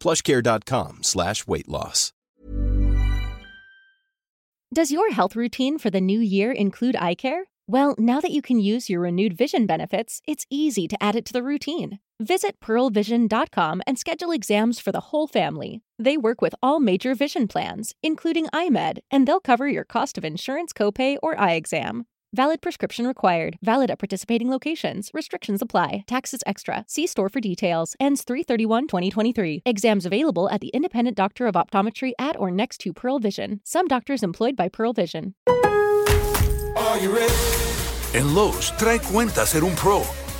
plushcare.com slash weight loss. Does your health routine for the new year include eye care? Well, now that you can use your renewed vision benefits, it's easy to add it to the routine. Visit pearlvision.com and schedule exams for the whole family. They work with all major vision plans, including iMed, and they'll cover your cost of insurance copay or eye exam. Valid prescription required. Valid at participating locations. Restrictions apply. Taxes extra. See store for details. Ends 331-2023. Exams available at the independent doctor of optometry at or next to Pearl Vision. Some doctors employed by Pearl Vision. En Lowe's, trae cuenta ser un pro.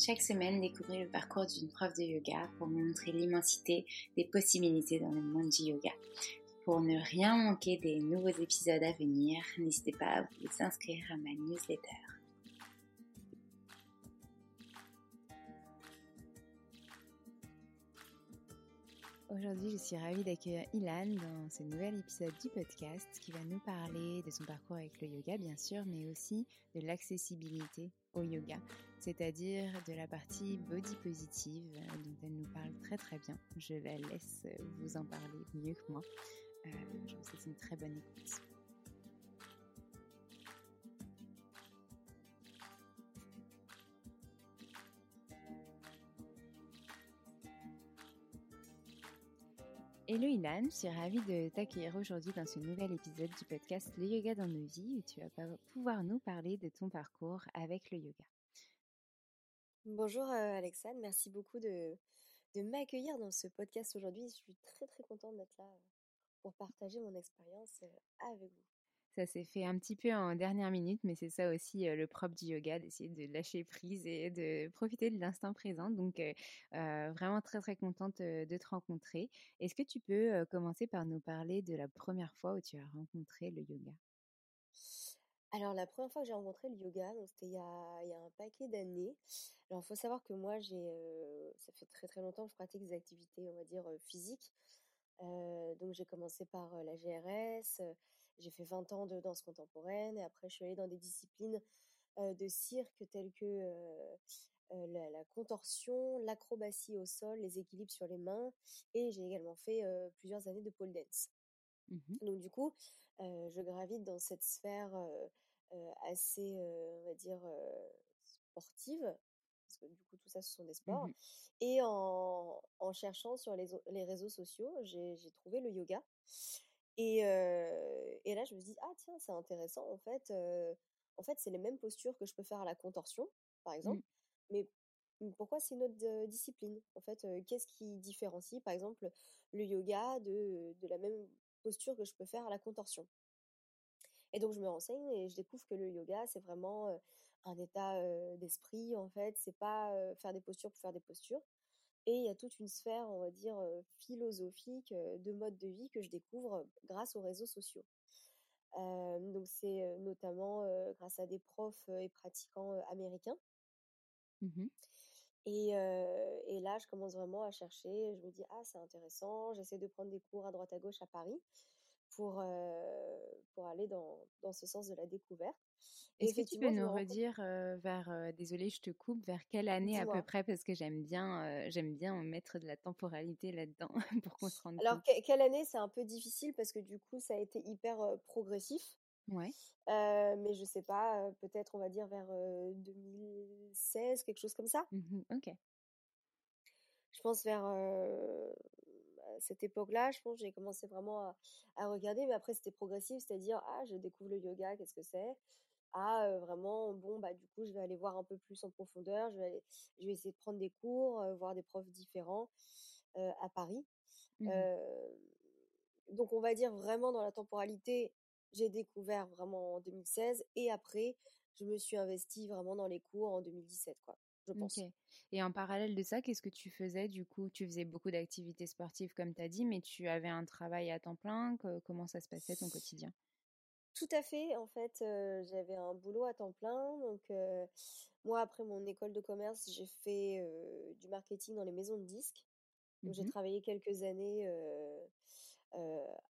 Chaque semaine, découvrez le parcours d'une prof de yoga pour montrer l'immensité des possibilités dans le monde du yoga. Pour ne rien manquer des nouveaux épisodes à venir, n'hésitez pas à vous inscrire à ma newsletter. Aujourd'hui, je suis ravie d'accueillir Ilan dans ce nouvel épisode du podcast qui va nous parler de son parcours avec le yoga, bien sûr, mais aussi de l'accessibilité au yoga, c'est-à-dire de la partie body positive dont elle nous parle très très bien. Je la laisse vous en parler mieux que moi. Euh, je vous souhaite une très bonne écoute. Hello Ilan, je suis ravie de t'accueillir aujourd'hui dans ce nouvel épisode du podcast Le Yoga dans nos vies où tu vas pouvoir nous parler de ton parcours avec le yoga. Bonjour euh, Alexandre, merci beaucoup de, m'accueillir dans ce podcast aujourd'hui. Je suis très très contente d'être là euh, pour partager mon expérience euh, avec vous. Ça s'est fait un petit peu en dernière minute, mais c'est ça aussi le propre du yoga, d'essayer de lâcher prise et de profiter de l'instant présent. Donc, euh, vraiment très très contente de te rencontrer. Est-ce que tu peux commencer par nous parler de la première fois où tu as rencontré le yoga? Alors la première fois que j'ai rencontré le yoga, c'était il y a, il y a un paquet d'années. Alors il faut savoir que moi, j'ai, ça fait très très longtemps que je pratique des activités, on va dire, physiques. donc j'ai commencé par la GRS, j'ai fait 20 ans de danse contemporaine et après je suis allée dans des disciplines de cirque telles que la, contorsion, l'acrobatie au sol, les équilibres sur les mains et j'ai également fait plusieurs années de pole dance. Mmh Donc du coup, je gravite dans cette sphère assez, on va dire, sportive parce que du coup tout ça ce sont des sports. Mmh Et en, en, cherchant sur les, les réseaux sociaux, j'ai trouvé le yoga. Et, et, là, je me dis, ah tiens, c'est intéressant. En fait, en fait c'est les mêmes postures que je peux faire à la contorsion, par exemple. Mais pourquoi c'est une autre discipline? En fait, qu'est-ce qui différencie, par exemple, le yoga de, de la même postures que je peux faire à la contorsion? Et donc je me renseigne et je découvre que le yoga, c'est vraiment un état d'esprit en fait. C'est pas faire des postures pour faire des postures. Et il y a toute une sphère, on va dire, philosophique de mode de vie que je découvre grâce aux réseaux sociaux. donc c'est notamment grâce à des profs et pratiquants américains. Mmh et, et, là, je commence vraiment à chercher. Je me dis, ah, c'est intéressant. J'essaie de prendre des cours à droite à gauche à Paris pour, pour aller dans, dans, ce sens de la découverte. Est-ce que tu peux nous redire vers, désolée, je te coupe, vers quelle année à peu près? Parce que j'aime bien, j'aime bien mettre de la temporalité là-dedans pour qu'on se rende Alors, compte. Alors, quelle année? C'est un peu difficile parce que du coup, ça a été hyper progressif. Ouais. mais je sais pas, peut-être on va dire vers 2016, quelque chose comme ça. Mmh ok. Je pense vers cette époque-là, je pense j'ai commencé vraiment à, à, regarder, mais après c'était progressif, c'est-à-dire ah je découvre le yoga, qu'est-ce que c'est? Ah vraiment bon bah du coup je vais aller voir un peu plus en profondeur, je vais aller, je vais essayer de prendre des cours, voir des profs différents à Paris. Mmh donc on va dire vraiment dans la temporalité, j'ai découvert vraiment en 2016 et après je me suis investie vraiment dans les cours en 2017 quoi je pense. Et en parallèle de ça, qu'est-ce que tu faisais du coup? Tu faisais beaucoup d'activités sportives comme tu as dit, mais tu avais un travail à temps plein? comment ça se passait ton quotidien? Tout à fait. En fait, j'avais un boulot à temps plein. Donc, moi, après mon école de commerce, j'ai fait du marketing dans les maisons de disques. Donc, j'ai mmh travaillé quelques années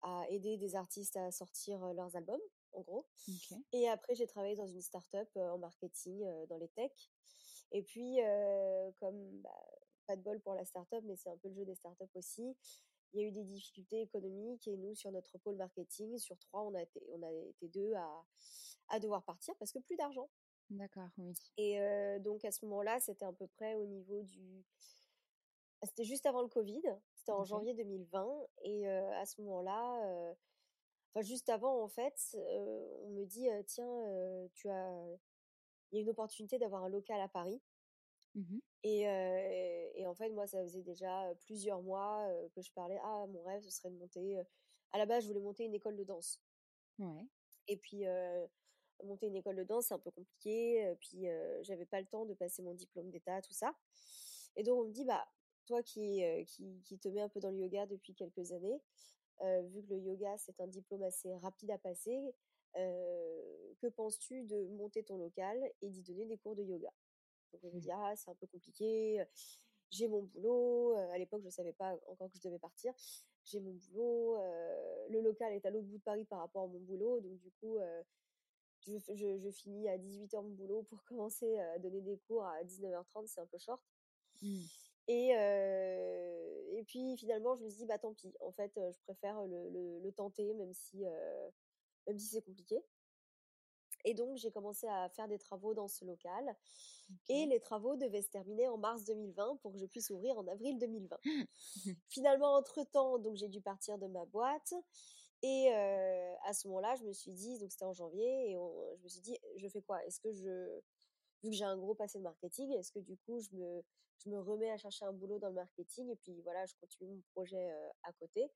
à aider des artistes à sortir leurs albums, en gros. Et après, j'ai travaillé dans une start-up en marketing dans les techs. Et puis, comme bah, pas de bol pour la start-up, mais c'est un peu le jeu des start-up aussi, il y a eu des difficultés économiques et nous, sur notre pôle marketing, sur trois, on a été, on a été deux à, à devoir partir parce que plus d'argent. D'accord, oui. Et donc, à ce moment-là, c'était à peu près au niveau du. Ah, c'était juste avant le Covid, c'était en janvier 2020. Et à ce moment-là, enfin, juste avant, en fait, on me dit tiens, tu as il y a une opportunité d'avoir un local à Paris. Mmh et, et, en fait, moi, ça faisait déjà plusieurs mois que je parlais. Ah, mon rêve, ce serait de monter. à la base, je voulais monter une école de danse. Ouais. Et puis, monter une école de danse, c'est un peu compliqué. Puis, j'avais pas le temps de passer mon diplôme d'état, tout ça. Et donc, on me dit, bah, toi qui, qui, qui, te mets un peu dans le yoga depuis quelques années, vu que le yoga, c'est un diplôme assez rapide à passer, que penses-tu de monter ton local et d'y donner des cours de yoga? Donc on me dit ah c'est un peu compliqué, j'ai mon boulot. à l'époque je savais pas encore que je devais partir. J'ai mon boulot, le local est à l'autre bout de Paris par rapport à mon boulot, donc du coup je, je, finis à 18h mon boulot pour commencer à donner des cours à 19h30, c'est un peu short. Mmh. Et, et puis finalement, je me suis dit, bah tant pis, en fait, je préfère le, le, tenter, même si, même si c'est compliqué. Et donc, j'ai commencé à faire des travaux dans ce local. Et les travaux devaient se terminer en mars 2020 pour que je puisse ouvrir en avril 2020. Finalement, entre-temps, donc j'ai dû partir de ma boîte. Et à ce moment-là, je me suis dit, donc c'était en janvier, et je me suis dit, je fais quoi? Est-ce que je, vu que j'ai un gros passé de marketing, est-ce que du coup, je me, je me remets à chercher un boulot dans le marketing et puis voilà, je continue mon projet à côté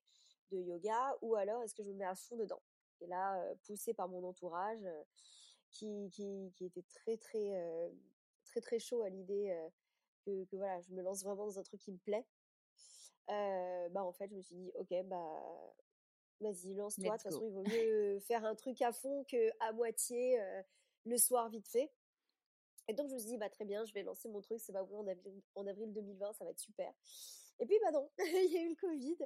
de yoga, ou alors est-ce que je me mets à fond dedans? Et là, poussée par mon entourage, qui, qui, qui, était très, très, très, très chaud à l'idée que, que, voilà, je me lance vraiment dans un truc qui me plaît. bah, en fait, je me suis dit, ok, bah, vas-y, lance-toi. De toute façon, il vaut mieux faire un truc à fond que à moitié le soir vite fait. Et donc, je me suis dit, bah, très bien, je vais lancer mon truc, c'est pas en avril, en avril 2020, ça va être super. Et puis, bah non, il y a eu le Covid.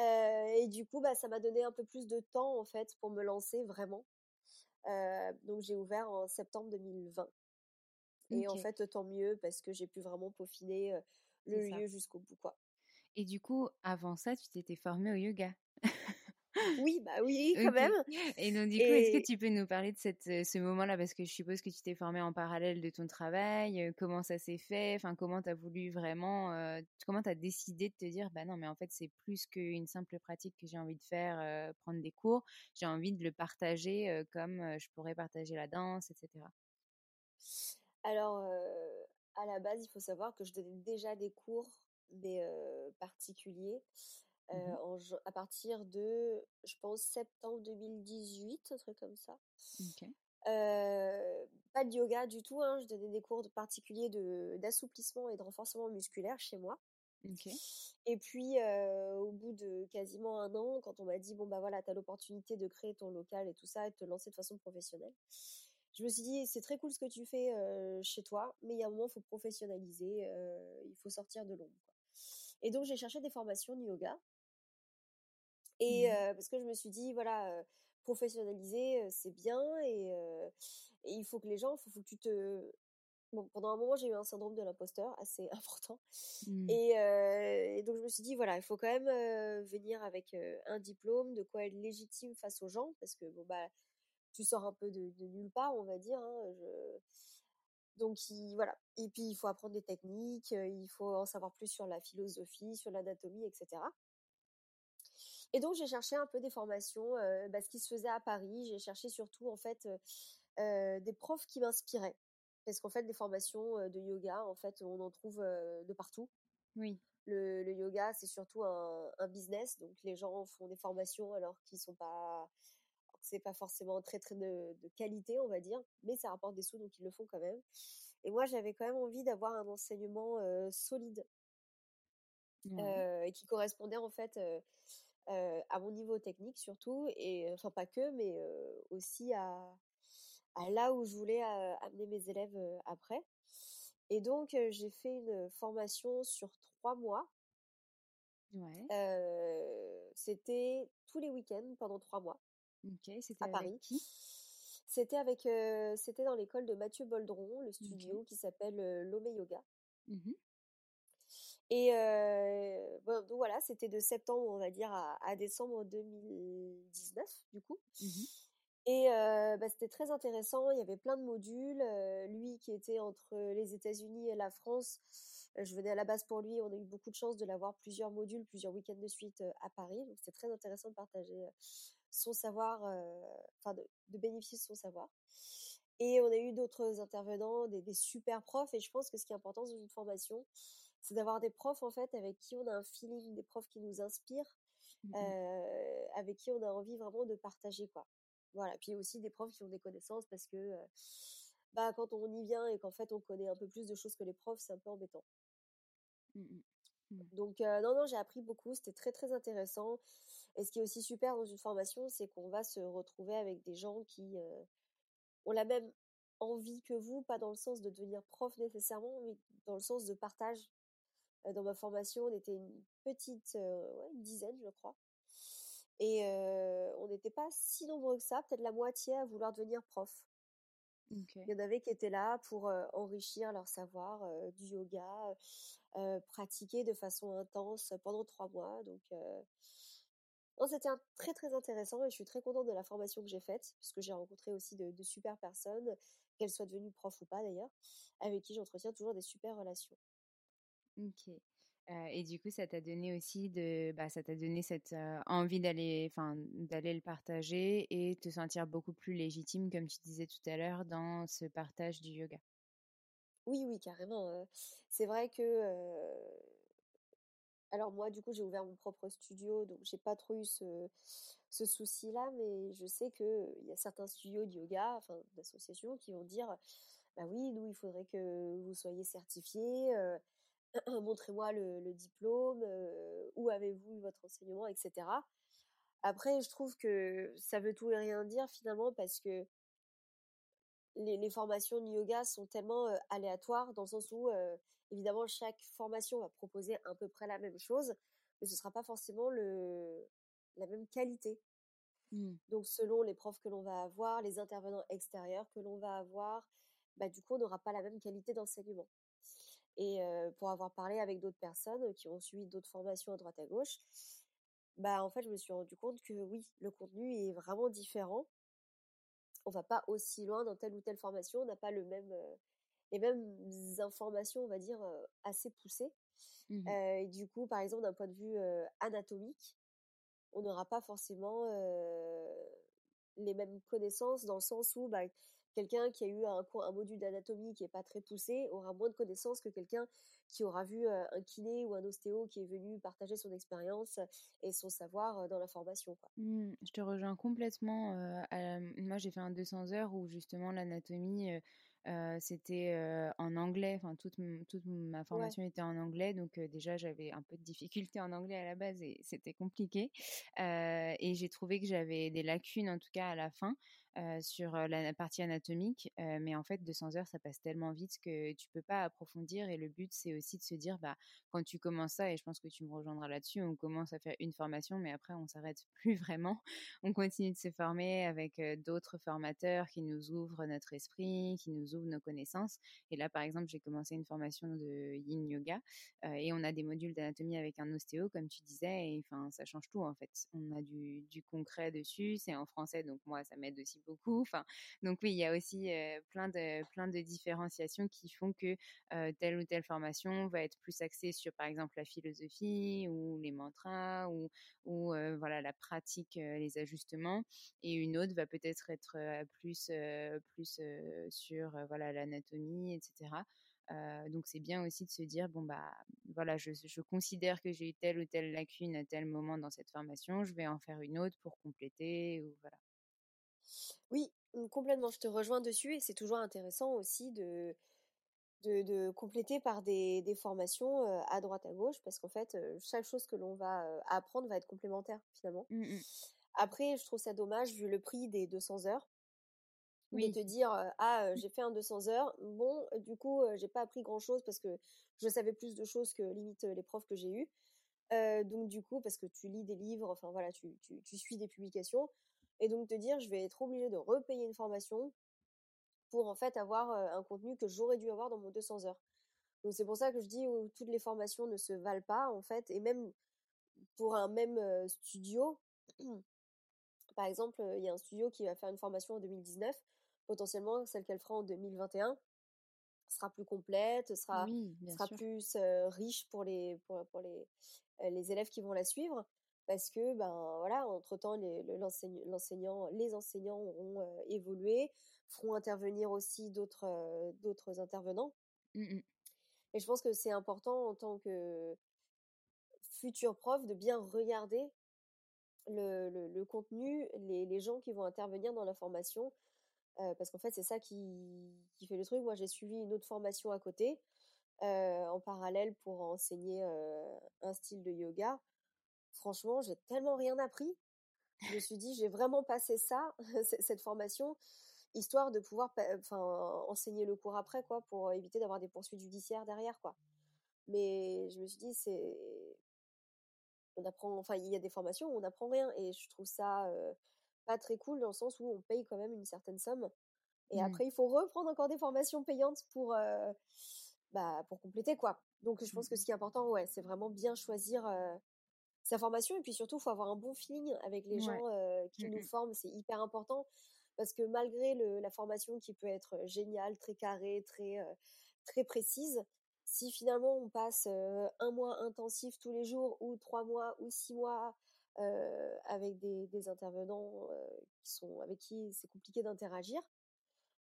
Euh, et du coup, bah, ça m'a donné un peu plus de temps, en fait, pour me lancer vraiment. Euh, donc, j'ai ouvert en septembre 2020. Et en fait, tant mieux, parce que j'ai pu vraiment peaufiner le lieu jusqu'au bout, quoi. Et du coup, avant ça, tu t'étais formée au yoga oui, bah oui, quand même. Et donc, du coup, est-ce que tu peux nous parler de cette, ce moment-là? Parce que je suppose que tu t'es formée en parallèle de ton travail. comment ça s'est fait? Enfin, comment tu as voulu vraiment. comment tu as décidé de te dire, bah non, mais en fait, c'est plus qu'une simple pratique que j'ai envie de faire, prendre des cours. J'ai envie de le partager comme je pourrais partager la danse, etc. Alors, à la base, il faut savoir que je donnais déjà des cours, mais particuliers en, à partir de, je pense, septembre 2018, un truc comme ça. pas de yoga du tout, hein, je donnais des cours de particuliers d'assouplissement et de renforcement musculaire chez moi. Et puis, au bout de quasiment un an, quand on m'a dit, bon, bah voilà, tu as l'opportunité de créer ton local et tout ça, et de te lancer de façon professionnelle, je me suis dit, c'est très cool ce que tu fais chez toi, mais il y a un moment, il faut professionnaliser, il faut sortir de l'ombre. Et donc, j'ai cherché des formations de yoga. Et mmh parce que je me suis dit, voilà, professionnaliser, c'est bien, et, il faut que les gens, il faut, que tu te pendant un moment, j'ai eu un syndrome de l'imposteur assez important. Mmh. Et, donc, je me suis dit, voilà, il faut quand même venir avec un diplôme, de quoi être légitime face aux gens, parce que, bon, bah, tu sors un peu de, nulle part, on va dire. Hein, donc, voilà. Et puis, il faut apprendre des techniques, il faut en savoir plus sur la philosophie, sur l'anatomie, etc. Et donc, j'ai cherché un peu des formations, bah, ce qui se faisait à Paris. J'ai cherché surtout, en fait, des profs qui m'inspiraient parce qu'en fait, des formations de yoga, en fait, on en trouve de partout. Oui. Le, yoga, c'est surtout un, business, donc les gens font des formations alors qu'ils sont pas, c'est pas forcément très très de, qualité, on va dire, mais ça rapporte des sous, donc ils le font quand même. Et moi, j'avais quand même envie d'avoir un enseignement solide et qui correspondait en fait à mon niveau technique surtout, et enfin pas que, mais aussi à à là où je voulais amener mes élèves après. Et donc, j'ai fait une formation sur trois mois. Ouais. c'était tous les week-ends pendant trois mois. Ok, c'était à Paris. Qui? C'était avec, c'était dans l'école de Mathieu Boldron, le studio qui s'appelle Lomé Yoga. Mmh Et bon, donc voilà, c'était de septembre, on va dire, à, décembre 2019, du coup. Mmh et bah, c'était très intéressant. Il y avait plein de modules. lui qui était entre les États-Unis et la France, je venais à la base pour lui. On a eu beaucoup de chance de l'avoir plusieurs modules, plusieurs week-ends de suite à Paris. Donc c'était très intéressant de partager son savoir, enfin de, bénéficier de son savoir. Et on a eu d'autres intervenants, des, super profs. Et je pense que ce qui est important dans une formation, c'est d'avoir des profs en fait avec qui on a un feeling, des profs qui nous inspirent, mmh avec qui on a envie vraiment de partager quoi. Voilà. Puis aussi des profs qui ont des connaissances parce que bah, quand on y vient et qu'en fait on connaît un peu plus de choses que les profs, c'est un peu embêtant. Mmh mmh. Donc non, non, j'ai appris beaucoup, c'était très très intéressant. Et ce qui est aussi super dans une formation, c'est qu'on va se retrouver avec des gens qui ont la même envie que vous, pas dans le sens de devenir prof nécessairement, mais dans le sens de partage. Dans ma formation, on était une petite, une dizaine, je crois. Et on n'était pas si nombreux que ça, peut-être la moitié à vouloir devenir prof. Il y en avait qui étaient là pour enrichir leur savoir du yoga, pratiquer de façon intense pendant trois mois. Donc, c'était très très intéressant et je suis très contente de la formation que j'ai faite, puisque j'ai rencontré aussi de, de super personnes, qu'elles soient devenues prof ou pas d'ailleurs, avec qui j'entretiens toujours des super relations. Ok et du coup, ça t'a donné aussi de, bah, ça t'a donné cette envie d'aller, enfin, d'aller le partager et te sentir beaucoup plus légitime, comme tu disais tout à l'heure, dans ce partage du yoga? Oui, oui, carrément. c'est vrai que, alors moi, du coup, j'ai ouvert mon propre studio, donc j'ai pas trop eu ce, souci-là, mais je sais que il y a certains studios de yoga, enfin, d'associations, qui vont dire, bah oui, nous, il faudrait que vous soyez certifié montrez-moi le, diplôme, euh, où avez-vous eu votre enseignement, etc. Après, je trouve que ça veut tout et rien dire finalement parce que les, formations de yoga sont tellement euh, aléatoires dans le sens où, euh, évidemment, chaque formation va proposer à peu près la même chose, mais ce ne sera pas forcément le, la même qualité. Mmh. Donc, selon les profs que l'on va avoir, les intervenants extérieurs que l'on va avoir, bah, du coup, on n'aura pas la même qualité d'enseignement. Et pour avoir parlé avec d'autres personnes qui ont suivi d'autres formations à droite à gauche, bah en fait je me suis rendu compte que oui, le contenu est vraiment différent. On va pas aussi loin dans telle ou telle formation, on n'a pas le même les mêmes informations, on va dire, assez poussées. Mmh et du coup, par exemple, d'un point de vue anatomique, on n'aura pas forcément les mêmes connaissances dans le sens où, bah, quelqu'un qui a eu un, un module d'anatomie qui est pas très poussé aura moins de connaissances que quelqu'un qui aura vu un kiné ou un ostéo qui est venu partager son expérience et son savoir dans la formation. Mmh, je te rejoins complètement. moi, j'ai fait un 200 heures où justement l'anatomie c'était en anglais, enfin toute, toute ma formation était en anglais, donc déjà j'avais un peu de difficulté en anglais à la base et c'était compliqué. et j'ai trouvé que j'avais des lacunes en tout cas à la fin. Sur la partie anatomique, mais en fait 200 heures ça passe tellement vite que tu peux pas approfondir et le but c'est aussi de se dire bah quand tu commences ça et je pense que tu me rejoindras là-dessus, on commence à faire une formation mais après on s'arrête plus vraiment, on continue de se former avec d'autres formateurs qui nous ouvrent notre esprit, qui nous ouvrent nos connaissances. Et là par exemple j'ai commencé une formation de Yin Yoga et on a des modules d'anatomie avec un ostéo comme tu disais et enfin ça change tout en fait, on a du, du concret dessus, c'est en français donc moi ça m'aide aussi beaucoup. Enfin, donc oui, il y a aussi plein de plein de différenciations qui font que telle ou telle formation va être plus axée sur, par exemple, la philosophie ou les mantras ou ou voilà la pratique, les ajustements, et une autre va peut-être être, plus plus sur voilà l'anatomie, etc. donc c'est bien aussi de se dire bon bah voilà je, je considère que j'ai eu telle ou telle lacune à tel moment dans cette formation, je vais en faire une autre pour compléter ou voilà. Oui, mmh, complètement, je te rejoins dessus et c'est toujours intéressant aussi de, de, compléter par des, formations à droite à gauche parce qu'en fait, chaque chose que l'on va apprendre va être complémentaire finalement. Mmh Après, je trouve ça dommage vu le prix des 200 heures. De te dire ah mmh. j'ai fait un 200 heures bon du coup j'ai pas appris grand chose parce que je savais plus de choses que limite les profs que j'ai eus donc du coup parce que tu lis des livres enfin voilà tu, tu suis des publications et donc te dire je vais être obligé de repayer une formation pour en fait avoir un contenu que j'aurais dû avoir dans mon 200 heures. Donc c'est pour ça que je dis où toutes les formations ne se valent pas en fait et même pour un même studio par exemple, il y a un studio qui va faire une formation en 2019, potentiellement celle qu'elle fera en 2021 sera plus complète, sera sera plus riche pour les pour, pour les les élèves qui vont la suivre parce que ben voilà entre temps les, l'enseignant les enseignants auront euh, évolué feront intervenir aussi d'autres euh, d'autres intervenants. Mmh et je pense que c'est important en tant que futur prof de bien regarder le, le, contenu les, les, gens qui vont intervenir dans la formation euh, parce qu'en fait c'est ça qui, qui fait le truc. Moi j'ai suivi une autre formation à côté en parallèle pour enseigner un style de yoga franchement, j'ai tellement rien appris. Je me suis dit, j'ai vraiment passé ça, cette formation, histoire de pouvoir enfin, enseigner le cours après, quoi, pour éviter d'avoir des poursuites judiciaires derrière, quoi. Mais je me suis dit, c'est. On apprend, enfin, il y a des formations où on n'apprend rien, et je trouve ça pas très cool dans le sens où on paye quand même une certaine somme. Et mmh. après, il faut reprendre encore des formations payantes pour, bah, pour compléter, quoi. Donc, je pense que mmh. ce qui est important, ouais, c'est vraiment bien choisir sa formation et puis surtout il faut avoir un bon feeling avec les gens qui mmh nous forment c'est hyper important parce que malgré le, la formation qui peut être géniale très carrée très très précise si finalement on passe un mois intensif tous les jours ou trois mois ou six mois avec des, des intervenants qui sont avec qui c'est compliqué d'interagir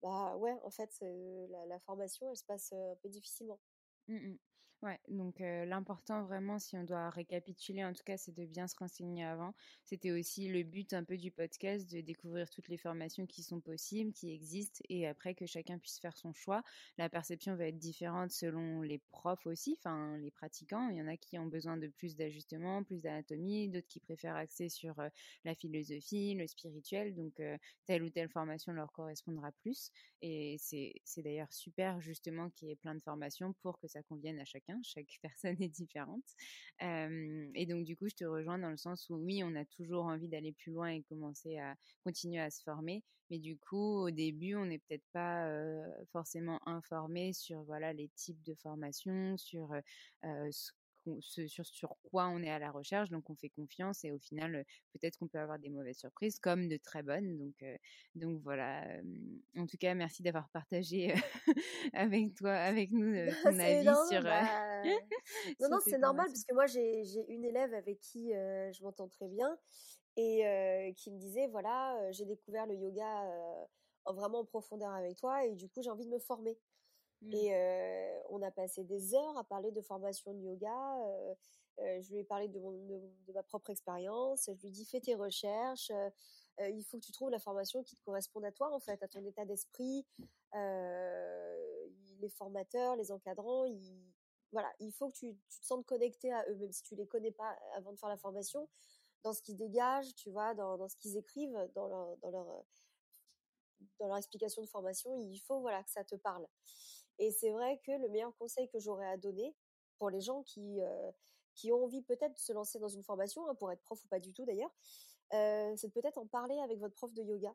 bah ouais en fait la, la, formation elle se passe un peu difficilement. Mmh Ouais, donc l'important vraiment, si on doit récapituler, en tout cas, c'est de bien se renseigner avant. C'était aussi le but un peu du podcast, de découvrir toutes les formations qui sont possibles, qui existent, et après que chacun puisse faire son choix. La perception va être différente selon les profs aussi, enfin les pratiquants. Il y en a qui ont besoin de plus d'ajustements, plus d'anatomie, d'autres qui préfèrent axer sur la philosophie, le spirituel. Donc telle ou telle formation leur correspondra plus. Et c'est d'ailleurs super justement qu'il y ait plein de formations pour que ça convienne à chacun chaque personne est différente. et donc, du coup, je te rejoins dans le sens où oui, on a toujours envie d'aller plus loin et commencer à continuer à se former. Mais du coup, au début, on n'est peut-être pas forcément informé sur voilà les types de formations, sur ce sur, sur quoi on est à la recherche, donc on fait confiance et au final, peut-être qu'on peut avoir des mauvaises surprises comme de très bonnes. Donc, donc voilà. En tout cas, merci d'avoir partagé avec toi, avec nous, ton avis sur. Bah, non, non, c'est normal parce que moi, j'ai une élève avec qui je m'entends très bien et qui me disait voilà, j'ai découvert le yoga vraiment en profondeur avec toi et du coup j'ai envie de me former. Mmh. Et on a passé des heures à parler de formation de yoga. je lui ai parlé de, mon, de, ma propre expérience. Je lui ai dit fais tes recherches. il faut que tu trouves la formation qui te corresponde à toi en fait, à ton état d'esprit. les formateurs, les encadrants, voilà, il faut que tu, tu, te sentes connecté à eux, même si tu les connais pas avant de faire la formation, dans ce qu'ils dégagent, tu vois, dans, dans ce qu'ils écrivent, dans leur, dans leur dans leur explication de formation, il faut voilà que ça te parle. Et c'est vrai que le meilleur conseil que j'aurais à donner pour les gens qui qui ont envie peut-être de se lancer dans une formation, hein, pour être prof ou pas du tout d'ailleurs, c'est peut-être en parler avec votre prof de yoga.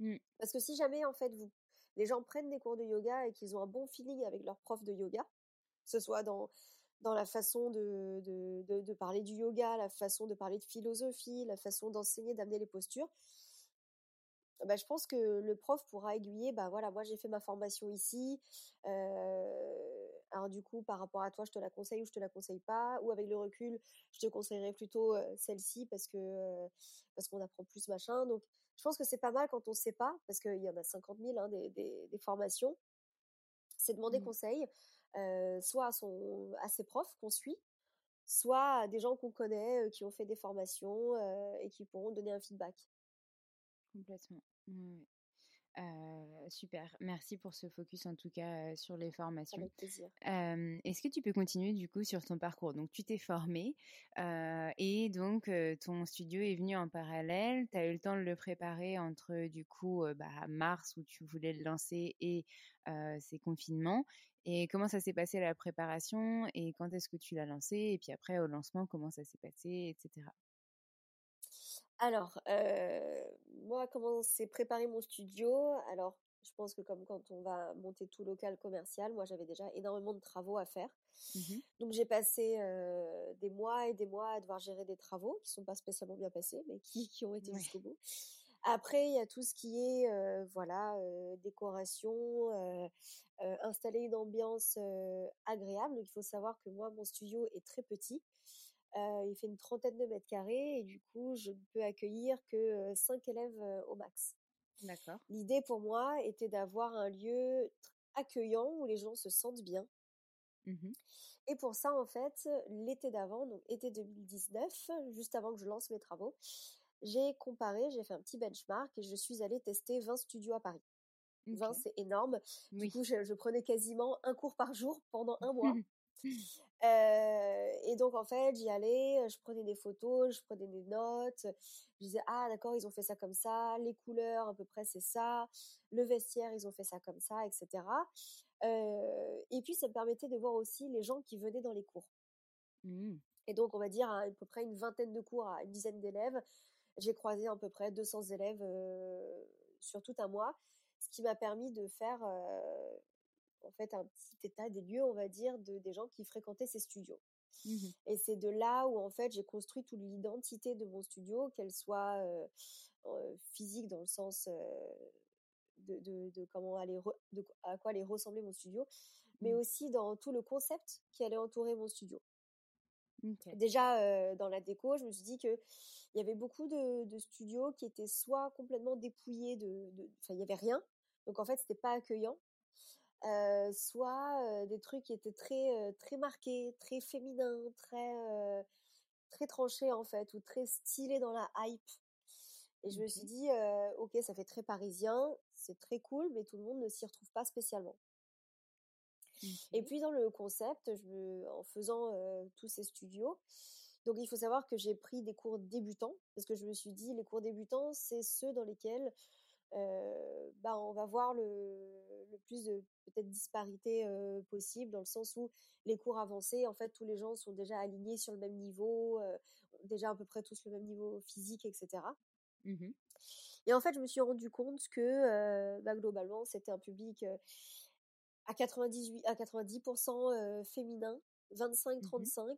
Mmh. Parce que si jamais en fait vous les gens prennent des cours de yoga et qu'ils ont un bon feeling avec leur prof de yoga, que ce soit dans dans la façon de, de, de, parler du yoga, la façon de parler de philosophie, la façon d'enseigner, d'amener les postures, bah, je pense que le prof pourra aiguiller, bah voilà, moi j'ai fait ma formation ici, alors du coup par rapport à toi je te la conseille ou je te la conseille pas, ou avec le recul je te conseillerais plutôt celle-ci parce que parce qu'on apprend plus machin. Donc je pense que c'est pas mal quand on sait pas, parce qu'il y en a 50 000 hein, des, des, des, formations, c'est demander Mmh. conseil, soit à, son, à ses profs qu'on suit, soit à des gens qu'on connaît qui ont fait des formations et qui pourront donner un feedback. Complètement. Ouais, super. Merci pour ce focus en tout cas sur les formations. Avec plaisir. Est-ce que tu peux continuer du coup sur ton parcours? Donc tu t'es formée et donc ton studio est venu en parallèle. Tu as eu le temps de le préparer entre du coup bah, mars où tu voulais le lancer et ces confinements. Et comment ça s'est passé la préparation? Et quand est-ce que tu l'as lancé? Et puis après au lancement comment ça s'est passé, etc. Alors, moi, comment c'est préparer mon studio? Alors, je pense que comme quand on va monter tout local commercial, moi, j'avais déjà énormément de travaux à faire. Mmh Donc, j'ai passé des mois et des mois à devoir gérer des travaux qui sont pas spécialement bien passés, mais qui, qui ont été Ouais. jusqu'au bout. Après, il y a tout ce qui est, voilà, décoration, installer une ambiance agréable. Il faut savoir que moi, mon studio est très petit. Il fait une trentaine de mètres carrés et du coup, je ne peux accueillir que cinq élèves au max. D'accord. L'idée pour moi était d'avoir un lieu accueillant où les gens se sentent bien. Mmh Et pour ça, en fait, l'été d'avant, donc été 2019, juste avant que je lance mes travaux, j'ai comparé, j'ai fait un petit benchmark et je suis allée tester 20 studios à Paris. 20, OK. c'est énorme. Du coup, je, je prenais quasiment un cours par jour pendant un mois. Euh, et donc en fait, j'y allais, je prenais des photos, je prenais des notes, je disais ah d'accord, ils ont fait ça comme ça, les couleurs à peu près c'est ça, le vestiaire ils ont fait ça comme ça, etc. Euh, et puis ça me permettait de voir aussi les gens qui venaient dans les cours. Mmh. Et donc on va dire à, à peu près une vingtaine de cours à une dizaine d'élèves, j'ai croisé à peu près 200 élèves euh, sur tout un mois, ce qui m'a permis de faire euh, en fait un petit état des lieux, on va dire, de, des gens qui fréquentaient ces studios. Mmh Et c'est de là où en fait j'ai construit toute l'identité de mon studio, qu'elle soit euh, physique dans le sens euh, de, de, de comment aller re- de, à quoi allait ressembler mon studio, mais Mmh. aussi dans tout le concept qui allait entourer mon studio. Déjà euh, dans la déco, je me suis dit que il y avait beaucoup de, de studios qui étaient soit complètement dépouillés de, de- enfin il y avait rien, donc en fait c'était pas accueillant, euh, soit euh, des trucs qui étaient très euh, très marqués, très féminins, très très tranchés en fait, ou très stylés dans la hype. Et je me suis dit, ok, ça fait très parisien, c'est très cool, mais tout le monde ne s'y retrouve pas spécialement. Et puis dans le concept, je me, en faisant euh, tous ces studios, donc il faut savoir que j'ai pris des cours débutants, parce que je me suis dit, les cours débutants, c'est ceux dans lesquels euh, bah, on va voir le, le plus de peut-être disparité euh, possible, dans le sens où les cours avancés, en fait, tous les gens sont déjà alignés sur le même niveau, euh, déjà à peu près tous le même niveau physique, etc. Mmh Et en fait, je me suis rendu compte que euh, bah, globalement, c'était un public à 98, à 90% euh, féminin, Mmh 25-35,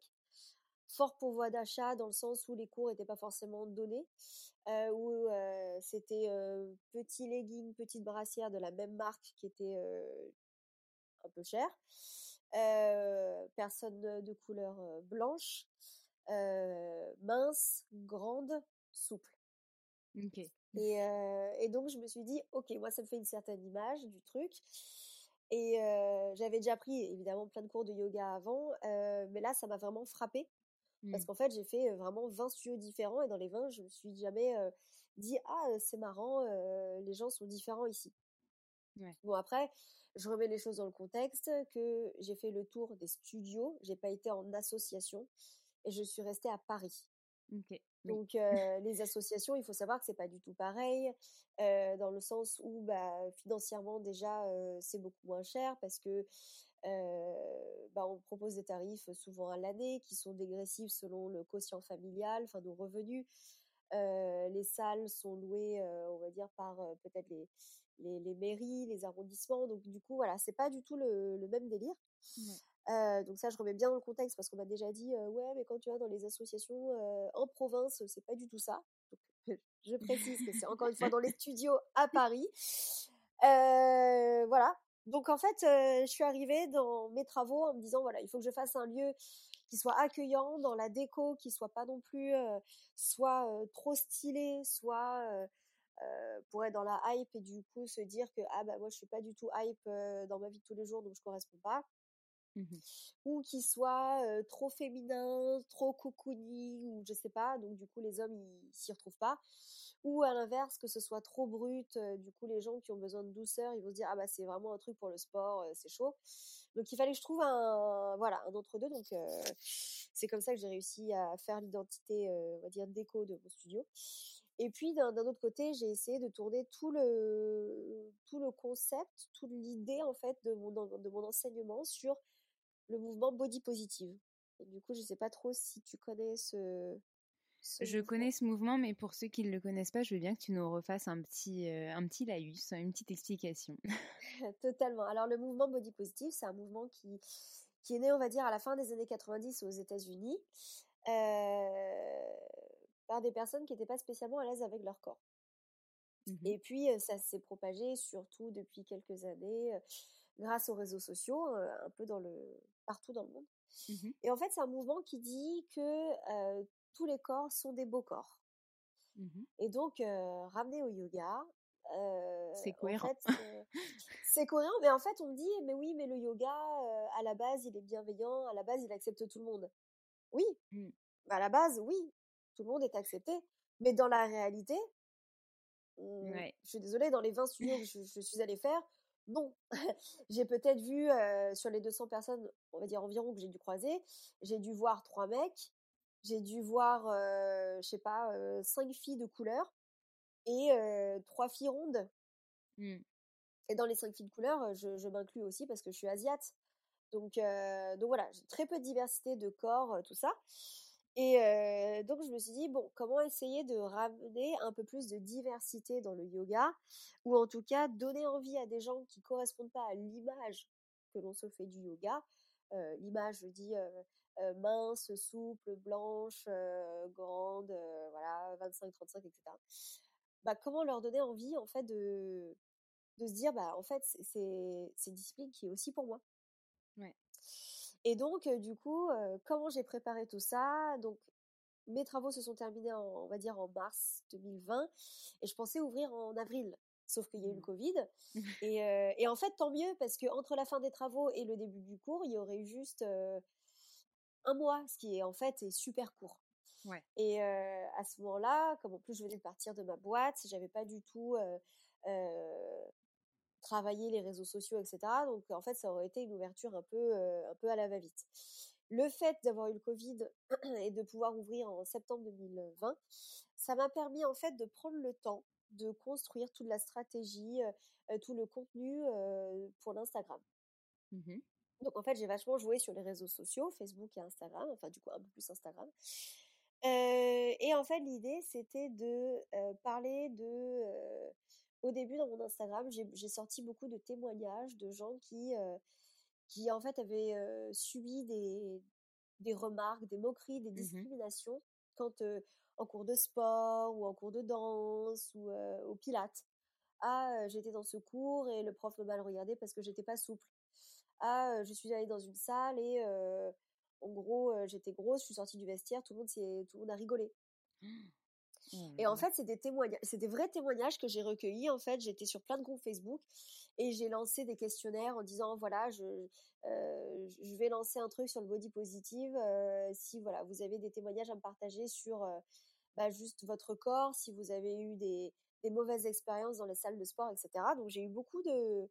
fort pourvoi d'achat dans le sens où les cours n'étaient pas forcément donnés, euh, où euh, c'était euh, petit legging, petite brassière de la même marque qui était un peu cher, euh, personne de couleur blanche, mince, grande, souple. Et donc, je me suis dit, OK, moi, ça me fait une certaine image du truc. Et j'avais déjà pris évidemment plein de cours de yoga avant, mais là, ça m'a vraiment frappé parce Mmh. qu'en fait, j'ai fait vraiment 20 studios différents et dans les 20, je me suis jamais dit ah c'est marrant, les gens sont différents ici. Ouais. Bon après, je remets les choses dans le contexte que j'ai fait le tour des studios, j'ai pas été en association et je suis restée à Paris. Donc euh, les associations, il faut savoir que c'est pas du tout pareil, euh, dans le sens où bah, financièrement déjà euh, c'est beaucoup moins cher parce que bah, on propose des tarifs souvent à l'année qui sont dégressifs selon le quotient familial, enfin nos revenus. les salles sont louées, on va dire par peut-être les, les, les mairies, les arrondissements. Donc du coup voilà, c'est pas du tout le, le même délire. Ouais. Donc ça, je remets bien dans le contexte parce qu'on m'a déjà dit ouais, mais quand tu vas dans les associations en province, c'est pas du tout ça. Donc, je précise que c'est encore une fois dans les studios à Paris. voilà. Donc en fait, je suis arrivée dans mes travaux en me disant voilà, il faut que je fasse un lieu qui soit accueillant dans la déco, qui soit pas non plus soit trop stylé, soit pour être dans la hype et du coup se dire que ah bah moi je suis pas du tout hype dans ma vie de tous les jours donc je corresponds pas. Mmh ou qui soit euh, trop féminin, trop cocooning, ou je sais pas, donc du coup les hommes ils s'y retrouvent pas, ou à l'inverse que ce soit trop brut, euh, du coup les gens qui ont besoin de douceur ils vont se dire ah bah c'est vraiment un truc pour le sport, euh, c'est chaud, donc il fallait que je trouve un voilà un entre deux, donc c'est comme ça que j'ai réussi à faire l'identité on va dire déco de mon studio. Et puis d'un autre côté, j'ai essayé de tourner tout le tout le concept, toute l'idée en fait de mon de mon enseignement sur le mouvement body positive. Du coup, je sais pas trop si tu connais ce. Je connais ce mouvement, mais pour ceux qui ne le connaissent pas, je veux bien que tu nous refasses un petit, euh, un petit laïus, une petite explication. Totalement. Alors, le mouvement body positive, c'est un mouvement qui, qui est né, on va dire, à la fin des années 90 aux États-Unis, euh, par des personnes qui n'étaient pas spécialement à l'aise avec leur corps. Mmh Et puis, ça s'est propagé surtout depuis quelques années grâce aux réseaux sociaux, un peu dans le partout dans le monde. Mmh Et en fait, c'est un mouvement qui dit que euh, tous les corps sont des beaux corps. Mmh Et donc, euh, ramener au yoga, euh, c'est cohérent. En fait, c'est cohérent, mais en fait, on me dit, mais oui, mais le yoga, à la base, il est bienveillant, à la base, il accepte tout le monde. Oui, mmh. à la base, oui, tout le monde est accepté, mais dans la réalité, ouais. je suis désolée, dans les 20 studios que je, je suis allée faire, non, j'ai peut-être vu euh, sur les 200 personnes, on va dire environ que j'ai dû croiser, j'ai dû voir trois mecs, j'ai dû voir, euh, je sais pas, euh, cinq filles de couleur et trois filles rondes. Mmh. Et dans les cinq filles de couleur, je, je m'inclus aussi parce que je suis asiate. Donc, donc voilà, j'ai très peu de diversité de corps, tout ça. Et euh, donc, je me suis dit, bon, comment essayer de ramener un peu plus de diversité dans le yoga, ou en tout cas donner envie à des gens qui correspondent pas à l'image que l'on se fait du yoga. Euh, l'image, je dis, euh, euh, mince, souple, blanche, euh, grande, voilà, 25, 35, etc. Bah, comment leur donner envie, en fait, de, de se dire, bah, en fait, c'est une discipline qui est aussi pour moi. Ouais. Et donc, euh, du coup, euh, comment j'ai préparé tout ça? Donc, mes travaux se sont terminés, en, on va dire, en mars 2020, et je pensais ouvrir en avril. Sauf qu'il y a eu le Covid. Et, euh, et, en fait, tant mieux, parce que entre la fin des travaux et le début du cours, il y aurait eu juste un mois, ce qui est en fait est super court. Ouais. Et à ce moment-là, comme en plus je venais de partir de ma boîte, j'avais pas du tout travailler les réseaux sociaux, etc. Donc en fait, ça aurait été une ouverture un peu, un peu à la va-vite. Le fait d'avoir eu le Covid et de pouvoir ouvrir en septembre 2020, ça m'a permis en fait de prendre le temps de construire toute la stratégie, tout le contenu pour l'Instagram. Mmh Donc en fait, j'ai vachement joué sur les réseaux sociaux, Facebook et Instagram, enfin du coup un peu plus Instagram. Euh, et en fait, l'idée, c'était de euh, parler de... Euh, au début, dans mon Instagram, j'ai sorti beaucoup de témoignages de gens qui, qui en fait, avaient subi des, des remarques, des moqueries, des discriminations mmh quand en cours de sport ou en cours de danse ou au pilates. Ah, j'étais dans ce cours et le prof m'a mal regardé parce que j'étais pas souple. Ah, je suis allée dans une salle et en gros, j'étais grosse, je suis sortie du vestiaire, tout le monde, tout le monde a rigolé. Et en fait, c'est des témoignages, c'est des vrais témoignages que j'ai recueillis. En fait, j'étais sur plein de groupes Facebook et j'ai lancé des questionnaires en disant voilà, je, euh, je vais lancer un truc sur le body positive. Euh, si voilà, vous avez des témoignages à me partager sur euh, bah, juste votre corps, si vous avez eu des, des mauvaises expériences dans les salles de sport, etc. Donc j'ai eu beaucoup de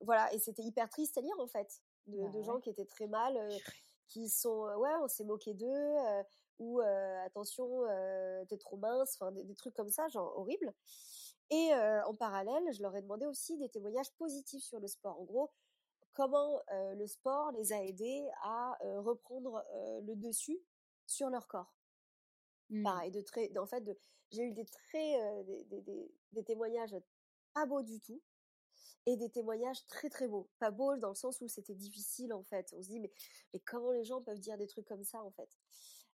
voilà, et c'était hyper triste à lire en fait, de, Bah de gens qui étaient très mal, euh, qui sont ouais, on s'est moqué d'eux, euh, ou attention, t'es trop mince, enfin des, des trucs comme ça, genre horrible. Et en parallèle, je leur ai demandé aussi des témoignages positifs sur le sport. En gros, comment le sport les a aidés à reprendre le dessus sur leur corps. Mmh. Pareil, de très, en fait, j'ai eu des très, des, des témoignages pas beaux du tout et des témoignages très très beaux. Pas beaux dans le sens où c'était difficile en fait. On se dit mais, mais comment les gens peuvent dire des trucs comme ça en fait?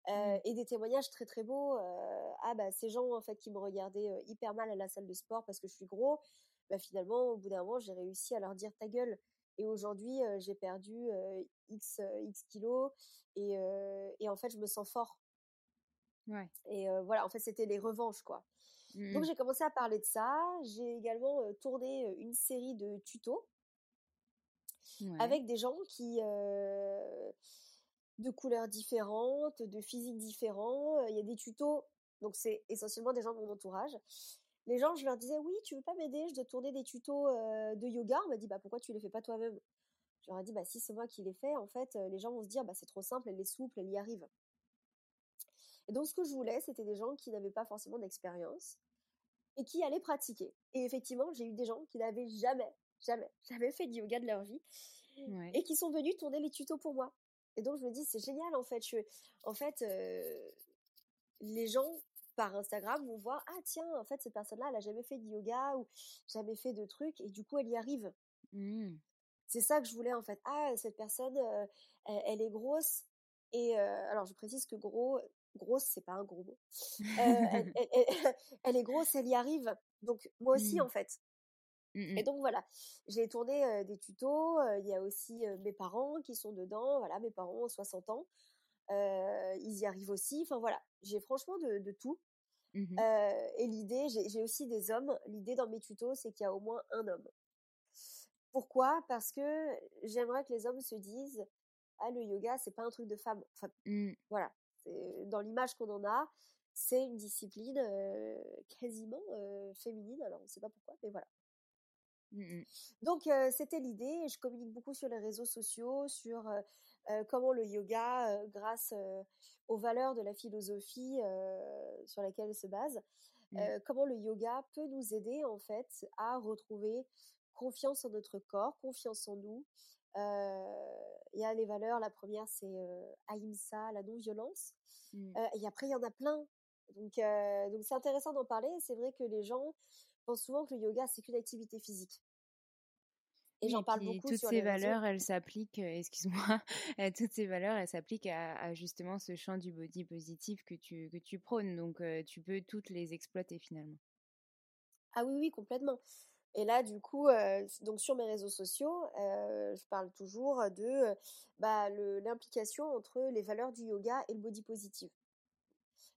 Euh, Mmh. Et des témoignages très très beaux. euh, ah bah ces gens en fait qui me regardaient euh, hyper mal à la salle de sport parce que je suis gros, bah finalement au bout d'un moment j'ai réussi à leur dire ta gueule. Et aujourd'hui j'ai perdu x x kilos et, et en fait je me sens fort. Ouais. Et voilà, en fait c'était les revanches quoi. Mmh Donc mh. j'ai commencé à parler de ça. J'ai également euh, tourné une série de tutos Ouais. avec des gens qui euh, de couleurs différentes, de physiques différents. Il y a des tutos, donc c'est essentiellement des gens de mon entourage. Les gens, je leur disais oui, tu veux pas m'aider? Je dois tourner des tutos euh, de yoga. On m'a dit bah pourquoi tu les fais pas toi-même? Je leur ai dit bah si c'est moi qui les fais, en fait, les gens vont se dire bah c'est trop simple, elle est souple, elle y arrive. Et donc ce que je voulais, c'était des gens qui n'avaient pas forcément d'expérience et qui allaient pratiquer. Et effectivement, j'ai eu des gens qui n'avaient jamais, jamais, jamais fait de yoga de leur vie Ouais. et qui sont venus tourner les tutos pour moi. Et donc je me dis c'est génial en fait. Je, en fait, euh, les gens par Instagram vont voir ah tiens en fait cette personne-là elle a jamais fait de yoga ou jamais fait de trucs et du coup elle y arrive. Mmh. C'est ça que je voulais en fait. Ah cette personne euh, elle, elle est grosse et euh, alors je précise que gros grosse c'est pas un gros mot. Euh, elle, elle- elle- elle est grosse elle y arrive. Donc moi aussi Mmh. en fait. Mmh Et mh. donc voilà, j'ai tourné euh, des tutos. euh, Il y a aussi mes parents qui sont dedans. Voilà, mes parents ont 60 ans. ils y arrivent aussi. Enfin voilà, j'ai franchement de, de tout. Mmh et l'idée, j'ai aussi des hommes. L'idée dans mes tutos, c'est qu'il y a au moins un homme. Pourquoi? Parce que j'aimerais que les hommes se disent ah le yoga c'est pas un truc de femme. Enfin Mmh. voilà, dans l'image qu'on en a, c'est une discipline euh, quasiment euh, féminine. Alors on sait pas pourquoi, mais voilà. Mmh mh. Donc euh, c'était l'idée. Je communique beaucoup sur les réseaux sociaux, sur comment le yoga, grâce aux valeurs de la philosophie sur laquelle elle se base, Mmh. comment le yoga peut nous aider en fait à retrouver confiance en notre corps, confiance en nous. Euh, Il y a les valeurs. La première c'est euh, ahimsa, la non-violence. Mmh. Euh, et après il y en a plein. Donc donc c'est intéressant d'en parler. C'est vrai que les gens pensent souvent que le yoga c'est qu'une activité physique. Et j'en parle beaucoup toutes sur ces les réseaux. valeurs, elles s'appliquent, excuse-moi, toutes ces valeurs, elles s'appliquent à à justement ce champ du body positif que tu que tu prônes, donc tu peux toutes les exploiter finalement. Ah oui, oui, complètement. Et là, du coup, euh, donc sur mes réseaux sociaux, euh, je parle toujours de euh, bah, le- l'implication entre les valeurs du yoga et le body positive.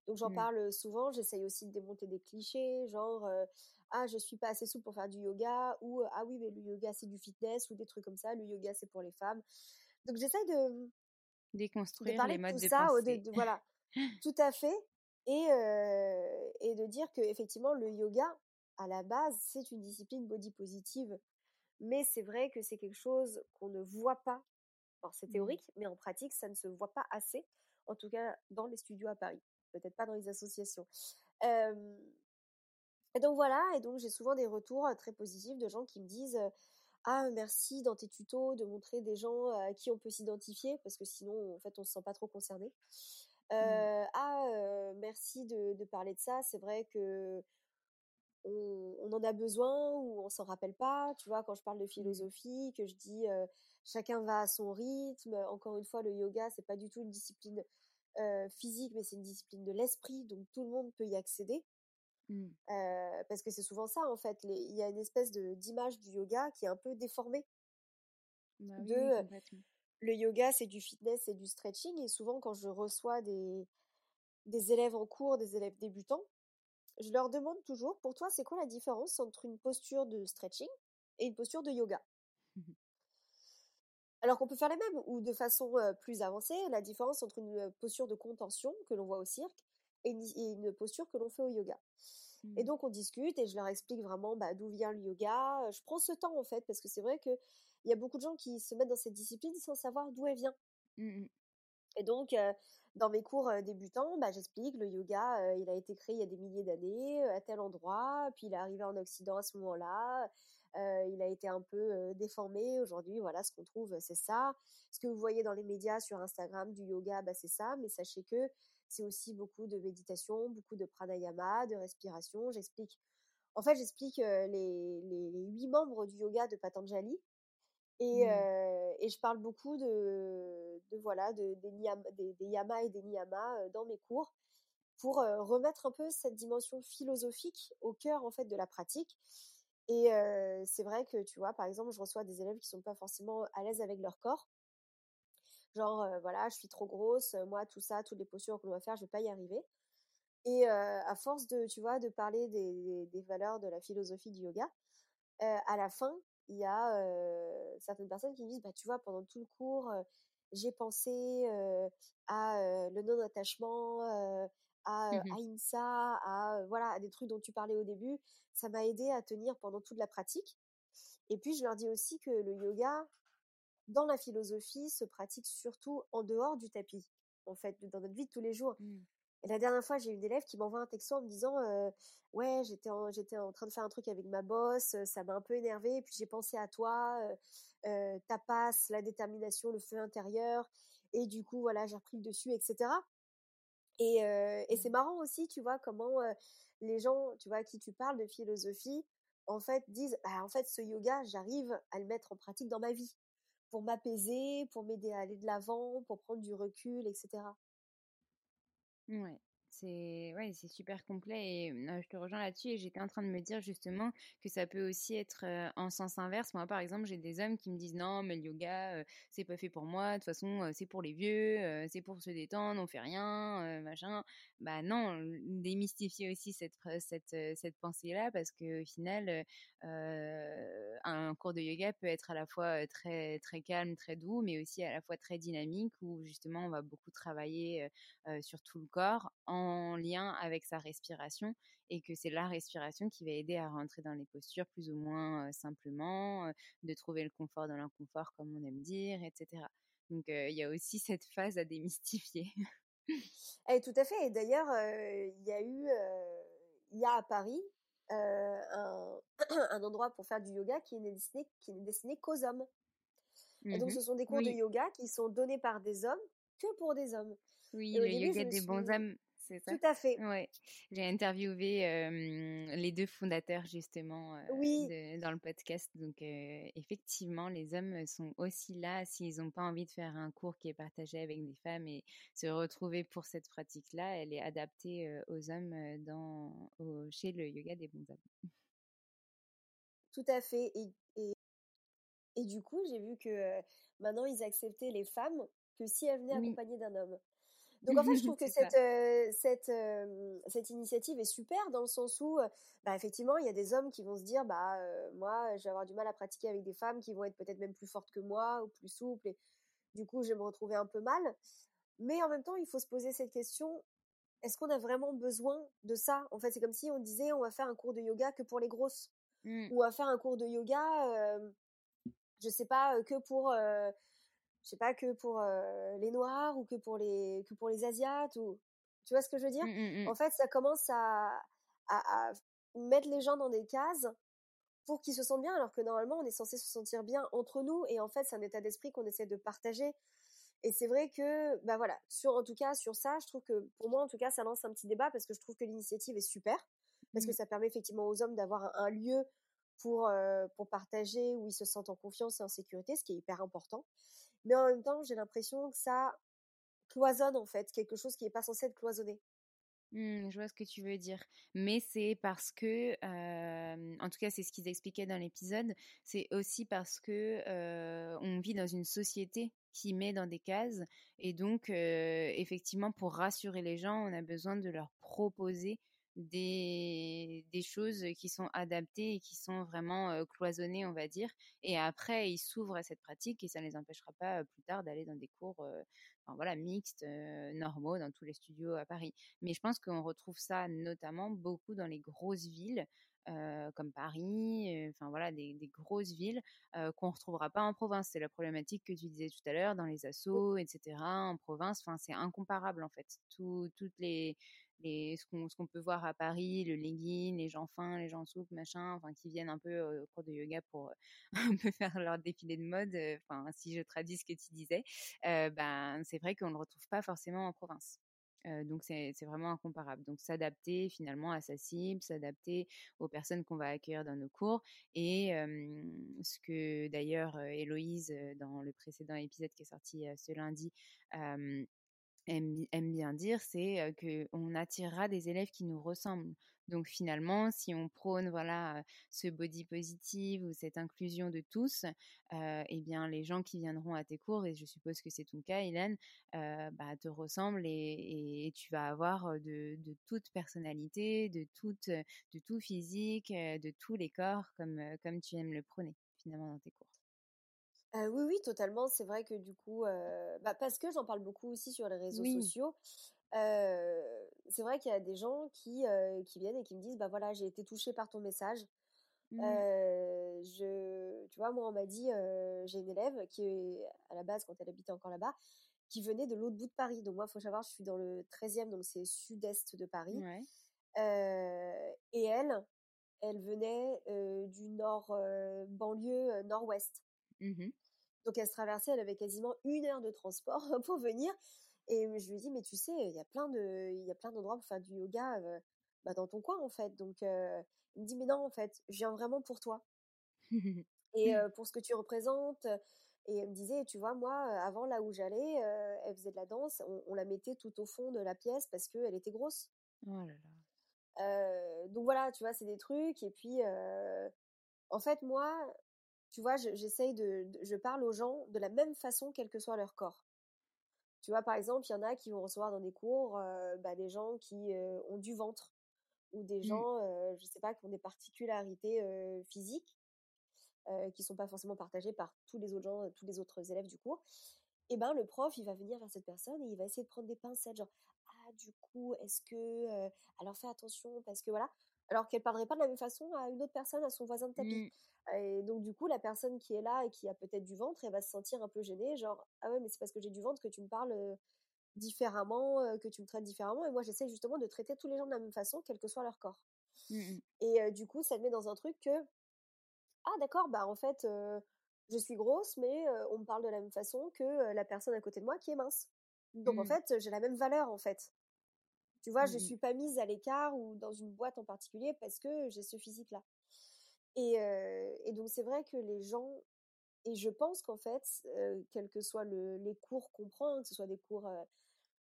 Donc j'en Mmh. parle souvent, j'essaye aussi de démonter des clichés, genre euh, ah je suis pas assez souple pour faire du yoga ou ah oui mais le yoga c'est du fitness ou des trucs comme ça, le yoga c'est pour les femmes. Donc j'essaye de, de Déconstruire parler les de modes tout de ça, de, de- voilà, tout à fait, et, euh, et de dire que effectivement le yoga à la base c'est une discipline body positive, mais c'est vrai que c'est quelque chose qu'on ne voit pas. Alors c'est Mmh. théorique, mais en pratique ça ne se voit pas assez, en tout cas dans les studios à Paris, peut-être pas dans les associations. Euh, et donc voilà, et donc j'ai souvent des retours très positifs de gens qui me disent ah merci dans tes tutos de montrer des gens à qui on peut s'identifier parce que sinon en fait on se sent pas trop concerné. Mmh. Euh, ah euh, merci de, de parler de ça, c'est vrai que on, on en a besoin ou on s'en rappelle pas. Tu vois quand je parle de Mmh. philosophie, que je dis euh, chacun va à son rythme. Encore une fois le yoga c'est pas du tout une discipline euh, physique mais c'est une discipline de l'esprit donc tout le monde peut y accéder. Mmh. Euh, parce que c'est souvent ça en fait. Il y a une espèce de d'image du yoga qui est un peu déformée. Bah oui, De oui, complètement. le yoga, c'est du fitness, c'est du stretching. Et souvent, quand je reçois des des élèves en cours, des élèves débutants, je leur demande toujours, pour toi, c'est quoi la différence entre une posture de stretching et une posture de yoga? Alors qu'on peut faire les mêmes, ou de façon plus avancée, la différence entre une posture de contention que l'on voit au cirque et une, posture que l'on fait au yoga. Et mmh. donc on discute et je leur explique vraiment bah, d'où vient le yoga. Je prends ce temps en fait parce que c'est vrai qu'il y a beaucoup de gens qui se mettent dans cette discipline sans savoir d'où elle vient. Mmh et donc dans mes cours débutants, bah, j'explique le yoga, il a été créé il y a des milliers d'années à tel endroit, puis il est arrivé en Occident à ce moment-là. il a été un peu déformé. Aujourd'hui, voilà, ce qu'on trouve, c'est ça. Ce que vous voyez dans les médias sur Instagram du yoga, bah, c'est ça. Mais sachez que c'est aussi beaucoup de méditation, beaucoup de pranayama, de respiration. J'explique, en fait, j'explique les, huit membres du yoga de Patanjali. Et, mmh. et je parle beaucoup de, de voilà, de, des, des, yamas et des niyamas dans mes cours pour remettre un peu cette dimension philosophique au cœur en fait de la pratique. Et c'est vrai que tu vois, par exemple, je reçois des élèves qui sont pas forcément à l'aise avec leur corps genre voilà je suis trop grosse moi tout ça toutes les postures qu'on doit faire je vais pas y arriver et à force de tu vois de parler des, des, valeurs de la philosophie du yoga à la fin il y a certaines personnes qui me disent bah tu vois pendant tout le cours j'ai pensé à le non attachement à, à IMSA à voilà à des trucs dont tu parlais au début ça m'a aidé à tenir pendant toute la pratique et puis je leur dis aussi que le yoga dans la philosophie, se pratique surtout en dehors du tapis, en fait, dans notre vie de tous les jours. Mmh. Et la dernière fois, j'ai eu une élève qui m'envoie un texto en me disant ouais j'étais en, j'étais en train de faire un truc avec ma boss, ça m'a un peu énervé, et puis j'ai pensé à toi, ta passe, la détermination, le feu intérieur, et du coup voilà j'ai repris le dessus, etc. Et, et c'est mmh. marrant aussi, tu vois comment les gens, tu vois à qui tu parles de philosophie, en fait disent bah, en fait ce yoga j'arrive à le mettre en pratique dans ma vie pour m'apaiser, pour m'aider à aller de l'avant, pour prendre du recul, etc. Ouais. C'est ouais, c'est super complet et je te rejoins là-dessus et j'étais en train de me dire justement que ça peut aussi être en sens inverse. Moi par exemple, j'ai des hommes qui me disent non, mais le yoga c'est pas fait pour moi, de toute façon c'est pour les vieux, c'est pour se détendre, on fait rien, machin. Bah non, démystifier aussi cette cette cette pensée-là parce que au final un cours de yoga peut être à la fois très très calme, très doux, mais aussi à la fois très dynamique où justement on va beaucoup travailler sur tout le corps en en lien avec sa respiration et que c'est la respiration qui va aider à rentrer dans les postures plus ou moins simplement, de trouver le confort dans l'inconfort comme on aime dire, etc. Donc il y a aussi cette phase à démystifier. et eh, tout à fait. Et d'ailleurs, il y a eu, il y a à Paris un, un, endroit pour faire du yoga qui n'est destiné, qui n'est destiné qu'aux hommes. Et donc, mmh ce sont des cours de yoga qui sont donnés par des hommes que pour des hommes. Oui, le yoga des bons hommes c'est ça? Tout à fait. Ouais. J'ai interviewé les deux fondateurs justement dans le podcast. Donc effectivement, les hommes sont aussi là s'ils n'ont pas envie de faire un cours qui est partagé avec des femmes et se retrouver pour cette pratique-là. Elle est adaptée aux hommes dans, chez le yoga des bons hommes. Tout à fait. Et, et, et du coup, j'ai vu que maintenant, ils acceptaient les femmes que si elles venaient accompagnées d'un homme. Donc en fait, je trouve que cette, cette, cette initiative est super dans le sens où, bah, effectivement, il y a des hommes qui vont se dire, bah moi, je vais avoir du mal à pratiquer avec des femmes qui vont être peut-être même plus fortes que moi ou plus souples, et du coup, je vais me retrouver un peu mal. Mais en même temps, il faut se poser cette question est-ce qu'on a vraiment besoin de ça? En fait, c'est comme si on disait, on va faire un cours de yoga que pour les grosses, mmh. ou on va faire un cours de yoga, je sais pas, que pour je sais pas que pour les noirs ou que pour les que pour les asiates ou tu vois ce que je veux dire? Mmh, mmh, mmh. en fait ça commence à, à, mettre les gens dans des cases pour qu'ils se sentent bien alors que normalement on est censé se sentir bien entre nous et en fait c'est un état d'esprit qu'on essaie de partager. Et c'est vrai que bah voilà sur en tout cas sur ça je trouve que pour moi en tout cas ça lance un petit débat parce que je trouve que l'initiative est super parce que ça permet effectivement aux hommes d'avoir un, lieu pour pour partager où ils se sentent en confiance et en sécurité ce qui est hyper important mais en même temps, j'ai l'impression que ça cloisonne en fait, quelque chose qui n'est pas censé être cloisonné. Mmh, je vois ce que tu veux dire. Mais c'est parce que, en tout cas, c'est ce qu'ils expliquaient dans l'épisode, c'est aussi parce que on vit dans une société qui met dans des cases. Et donc, effectivement, pour rassurer les gens, on a besoin de leur proposer des, des choses qui sont adaptées et qui sont vraiment cloisonnées, on va dire. Et après, ils s'ouvrent à cette pratique et ça ne les empêchera pas plus tard d'aller dans des cours enfin, voilà, mixtes, normaux, dans tous les studios à Paris. Mais je pense qu'on retrouve ça notamment beaucoup dans les grosses villes. comme Paris, enfin voilà, des, des, grosses villes qu'on retrouvera pas en province. C'est la problématique que tu disais tout à l'heure dans les assos, etc. En province, enfin c'est incomparable en fait. Tout, toutes les ce qu'on peut voir à Paris, le legging, les gens fins, les gens souples, machin, enfin qui viennent un peu au cours de yoga pour un peu faire leur défilé de mode. Enfin, si je traduis ce que tu disais, ben c'est vrai qu'on ne le retrouve pas forcément en province. donc c'est vraiment incomparable. Donc s'adapter finalement à sa cible, s'adapter aux personnes qu'on va accueillir dans nos cours. Et ce que d'ailleurs Héloïse, dans le précédent épisode qui est sorti ce lundi, aime, bien dire, c'est qu'on attirera des élèves qui nous ressemblent. Donc finalement, si on prône voilà ce body positive ou cette inclusion de tous, eh bien les gens qui viendront à tes cours, et je suppose que c'est ton cas, Hélène, bah, te ressemblent et, tu vas avoir de, de, toute personnalité, de, de tout physique, de tous les corps, comme, comme tu aimes le prôner finalement dans tes cours oui, oui, totalement. C'est vrai que du coup, bah, parce que j'en parle beaucoup aussi sur les réseaux sociaux, c'est vrai qu'il y a des gens qui, qui viennent et qui me disent, bah voilà, j'ai été touchée par ton message. Mmh. je, tu vois, moi, on m'a dit, j'ai une élève qui est à la base, quand elle habitait encore là-bas, qui venait de l'autre bout de Paris. Donc moi, il faut savoir, je suis dans le 13e, donc c'est sud-est de Paris. et elle, elle venait du nord banlieue nord-ouest. Mmh donc elle se traversait, elle avait quasiment une heure de transport pour venir. Et je lui ai dit, mais tu sais, il y a plein de, il y a plein d'endroits pour faire du yoga bah, dans ton coin en fait. Donc il me dit, mais non en fait, je viens vraiment pour toi et pour ce que tu représentes. Et elle me disait, tu vois, moi, avant là où j'allais, elle faisait de la danse, on, la mettait tout au fond de la pièce parce qu'elle était grosse. Oh là là. donc voilà, tu vois, c'est des trucs. Et puis, en fait, moi, tu vois, j'essaye de, je parle aux gens de la même façon, quel que soit leur corps. Tu vois, par exemple, il y en a qui vont recevoir dans des cours euh, bah, des gens qui euh, ont du ventre ou des mmh. gens, euh, je sais pas, qui ont des particularités physiques qui sont pas forcément partagées par tous les autres gens, tous les autres élèves du cours. Et ben, le prof, il va venir vers cette personne et il va essayer de prendre des pincettes, genre, ah, du coup, est-ce que, alors fais attention parce que voilà, alors qu'elle parlerait pas de la même façon à une autre personne, à son voisin de tapis. Mmh. Et donc du coup, la personne qui est là et qui a peut-être du ventre, elle va se sentir un peu gênée, genre ah ouais, mais c'est parce que j'ai du ventre que tu me parles différemment, que tu me traites différemment. Et moi, j'essaie justement de traiter tous les gens de la même façon, quel que soit leur corps. Mmh et du coup, ça te met dans un truc que ah d'accord, bah en fait, je suis grosse, mais on me parle de la même façon que la personne à côté de moi qui est mince. Donc en mmh. fait, j'ai la même valeur en fait. Tu vois, je suis pas mise à l'écart ou dans une boîte en particulier parce que j'ai ce physique-là. Et, et, donc c'est vrai que les gens, et je pense qu'en fait, quels que soient les cours qu'on prend, que ce soit des cours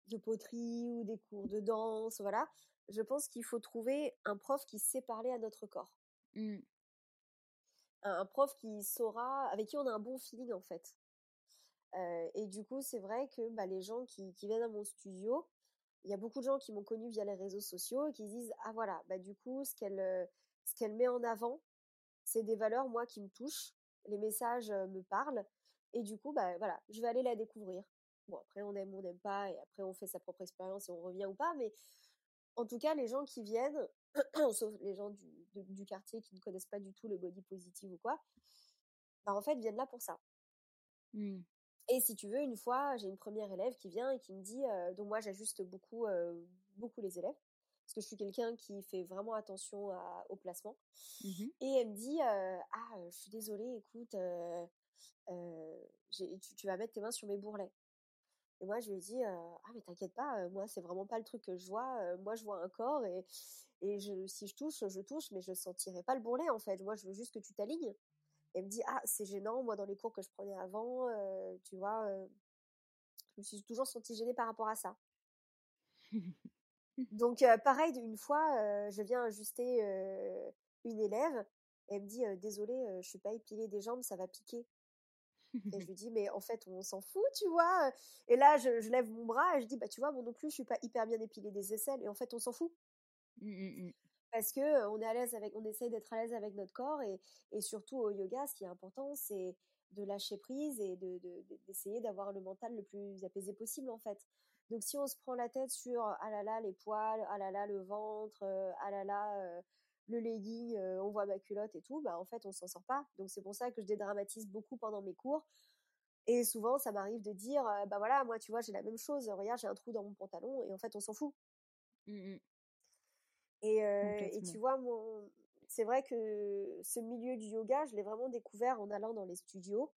de poterie ou des cours de danse, voilà, je pense qu'il faut trouver un prof qui sait parler à notre corps. Mmh. Un, prof qui saura, avec qui on a un bon feeling en fait. et du coup, c'est vrai que bah, les gens qui, qui viennent à mon studio, il y a beaucoup de gens qui m'ont connu via les réseaux sociaux et qui disent ah voilà bah du coup ce qu'elle ce qu'elle met en avant c'est des valeurs moi qui me touchent les messages me parlent et du coup bah voilà je vais aller la découvrir. Bon après on aime ou on n'aime pas et après on fait sa propre expérience et on revient ou pas mais en tout cas les gens qui viennent sauf les gens du, du quartier qui ne connaissent pas du tout le body positive ou quoi bah en fait viennent là pour ça. Mmh. Et si tu veux, une fois, j'ai une première élève qui vient et qui me dit, donc moi j'ajuste beaucoup, beaucoup les élèves, parce que je suis quelqu'un qui fait vraiment attention au placement. Mmh et elle me dit, ah, je suis désolée, écoute, tu, tu, vas mettre tes mains sur mes bourrelets. Et moi, je lui ai dit, ah, mais t'inquiète pas, moi, c'est vraiment pas le truc que je vois. moi, je vois un corps et, et je, si je touche, je touche, mais je sentirai pas le bourrelet, en fait. Moi, je veux juste que tu t'alignes elle me dit ah c'est gênant moi dans les cours que je prenais avant tu vois je me suis toujours sentie gênée par rapport à ça Donc pareil, une fois, je viens ajuster une élève, et elle me dit désolée, je suis pas épilée des jambes, ça va piquer. Et je lui dis, mais en fait, on s'en fout, tu vois. Et là, je, lève mon bras et je dis, bah, tu vois, moi non plus, je suis pas hyper bien épilée des aisselles. Et en fait, on s'en fout. Mmh, mmh, mmh. Parce que on est à l'aise avec, on essaye d'être à l'aise avec notre corps. Et, et, surtout au yoga, ce qui est important, c'est de lâcher prise et d'essayer de, d'essayer d'avoir le mental le plus apaisé possible, en fait. Donc, si on se prend la tête sur, ah là là, les poils, ah là là, le ventre, ah là là, le legging, on voit ma culotte et tout, bah en fait on s'en sort pas. Donc c'est pour ça que je dédramatise beaucoup pendant mes cours. Et souvent ça m'arrive de dire, bah voilà, moi tu vois j'ai la même chose, regarde j'ai un trou dans mon pantalon et en fait on s'en fout. Mmh et, et, tu vois, mon... c'est vrai que ce milieu du yoga, je l'ai vraiment découvert en allant dans les studios.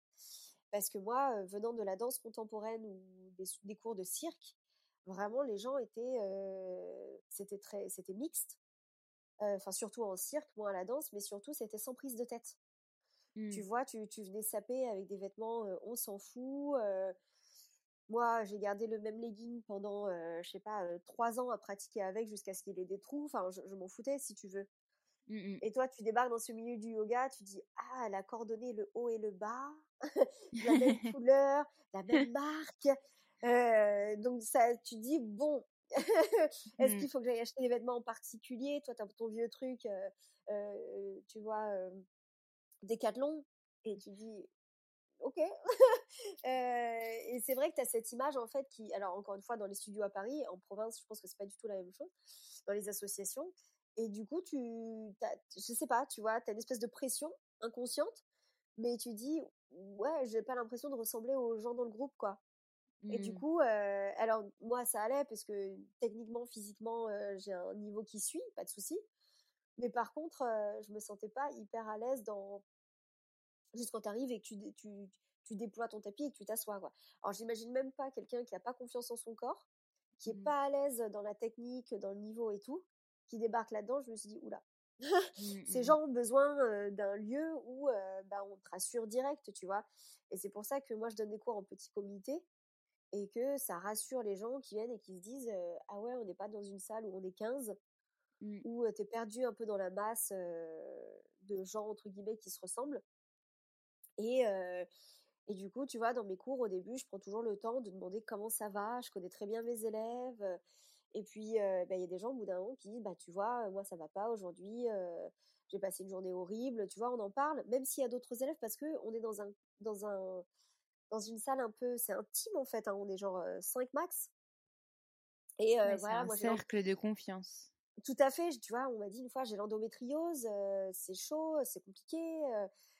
Parce que moi, venant de la danse contemporaine ou des, cours de cirque, vraiment les gens étaient, c'était très, c'était mixte enfin surtout en cirque, moi à la danse, mais surtout c'était sans prise de tête. Tu mmh. vois, tu, tu, venais saper avec des vêtements, on s'en fout. moi, j'ai gardé le même legging pendant, je sais pas, trois ans à pratiquer avec jusqu'à ce qu'il ait des trous. Enfin, je, m'en foutais si tu veux. Mmh et toi, tu débarques dans ce milieu du yoga, tu dis ah, elle a coordonné le haut et le bas, la même couleur, la même marque. Donc ça, tu dis bon, Est-ce mmh. qu'il faut que j'aille acheter des vêtements en particulier? Toi, tu as ton vieux truc, tu vois, Décathlon, et tu dis, ok. et c'est vrai que tu as cette image, en fait, qui, alors encore une fois, dans les studios à Paris, en province, je pense que c'est pas du tout la même chose, dans les associations. Et du coup, tu, je sais pas, tu vois, tu as une espèce de pression inconsciente, mais tu dis, ouais, j'ai pas l'impression de ressembler aux gens dans le groupe, quoi. Et du mmh. coup, alors moi ça allait parce que techniquement, physiquement, j'ai un niveau qui suit, pas de souci. Mais par contre, je me sentais pas hyper à l'aise dans juste quand tu arrives et que tu, tu, tu, déploies ton tapis et que tu t'assois. Quoi. Alors j'imagine même pas quelqu'un qui a pas confiance en son corps, qui est mmh. pas à l'aise dans la technique, dans le niveau et tout, qui débarque là-dedans. Je me suis dit oula. Mmh, Ces gens ont besoin d'un lieu où bah, on te rassure direct, tu vois? Et c'est pour ça que moi je donne des cours en petit comité et que ça rassure les gens qui viennent et qui se disent ah ouais on n'est pas dans une salle où on est 15 mmh. où tu es perdu un peu dans la masse de gens entre guillemets qui se ressemblent et et du coup tu vois dans mes cours au début je prends toujours le temps de demander comment ça va je connais très bien mes élèves et puis bah, il y a des gens au bout d'un moment qui disent bah tu vois moi ça va pas aujourd'hui j'ai passé une journée horrible tu vois on en parle même s'il y a d'autres élèves parce que on est dans un dans un dans une salle un peu, c'est intime en fait, hein, on est genre 5 max. Et voilà, un moi, cercle de confiance. Tout à fait, tu vois, on m'a dit une fois j'ai l'endométriose, c'est chaud, c'est compliqué,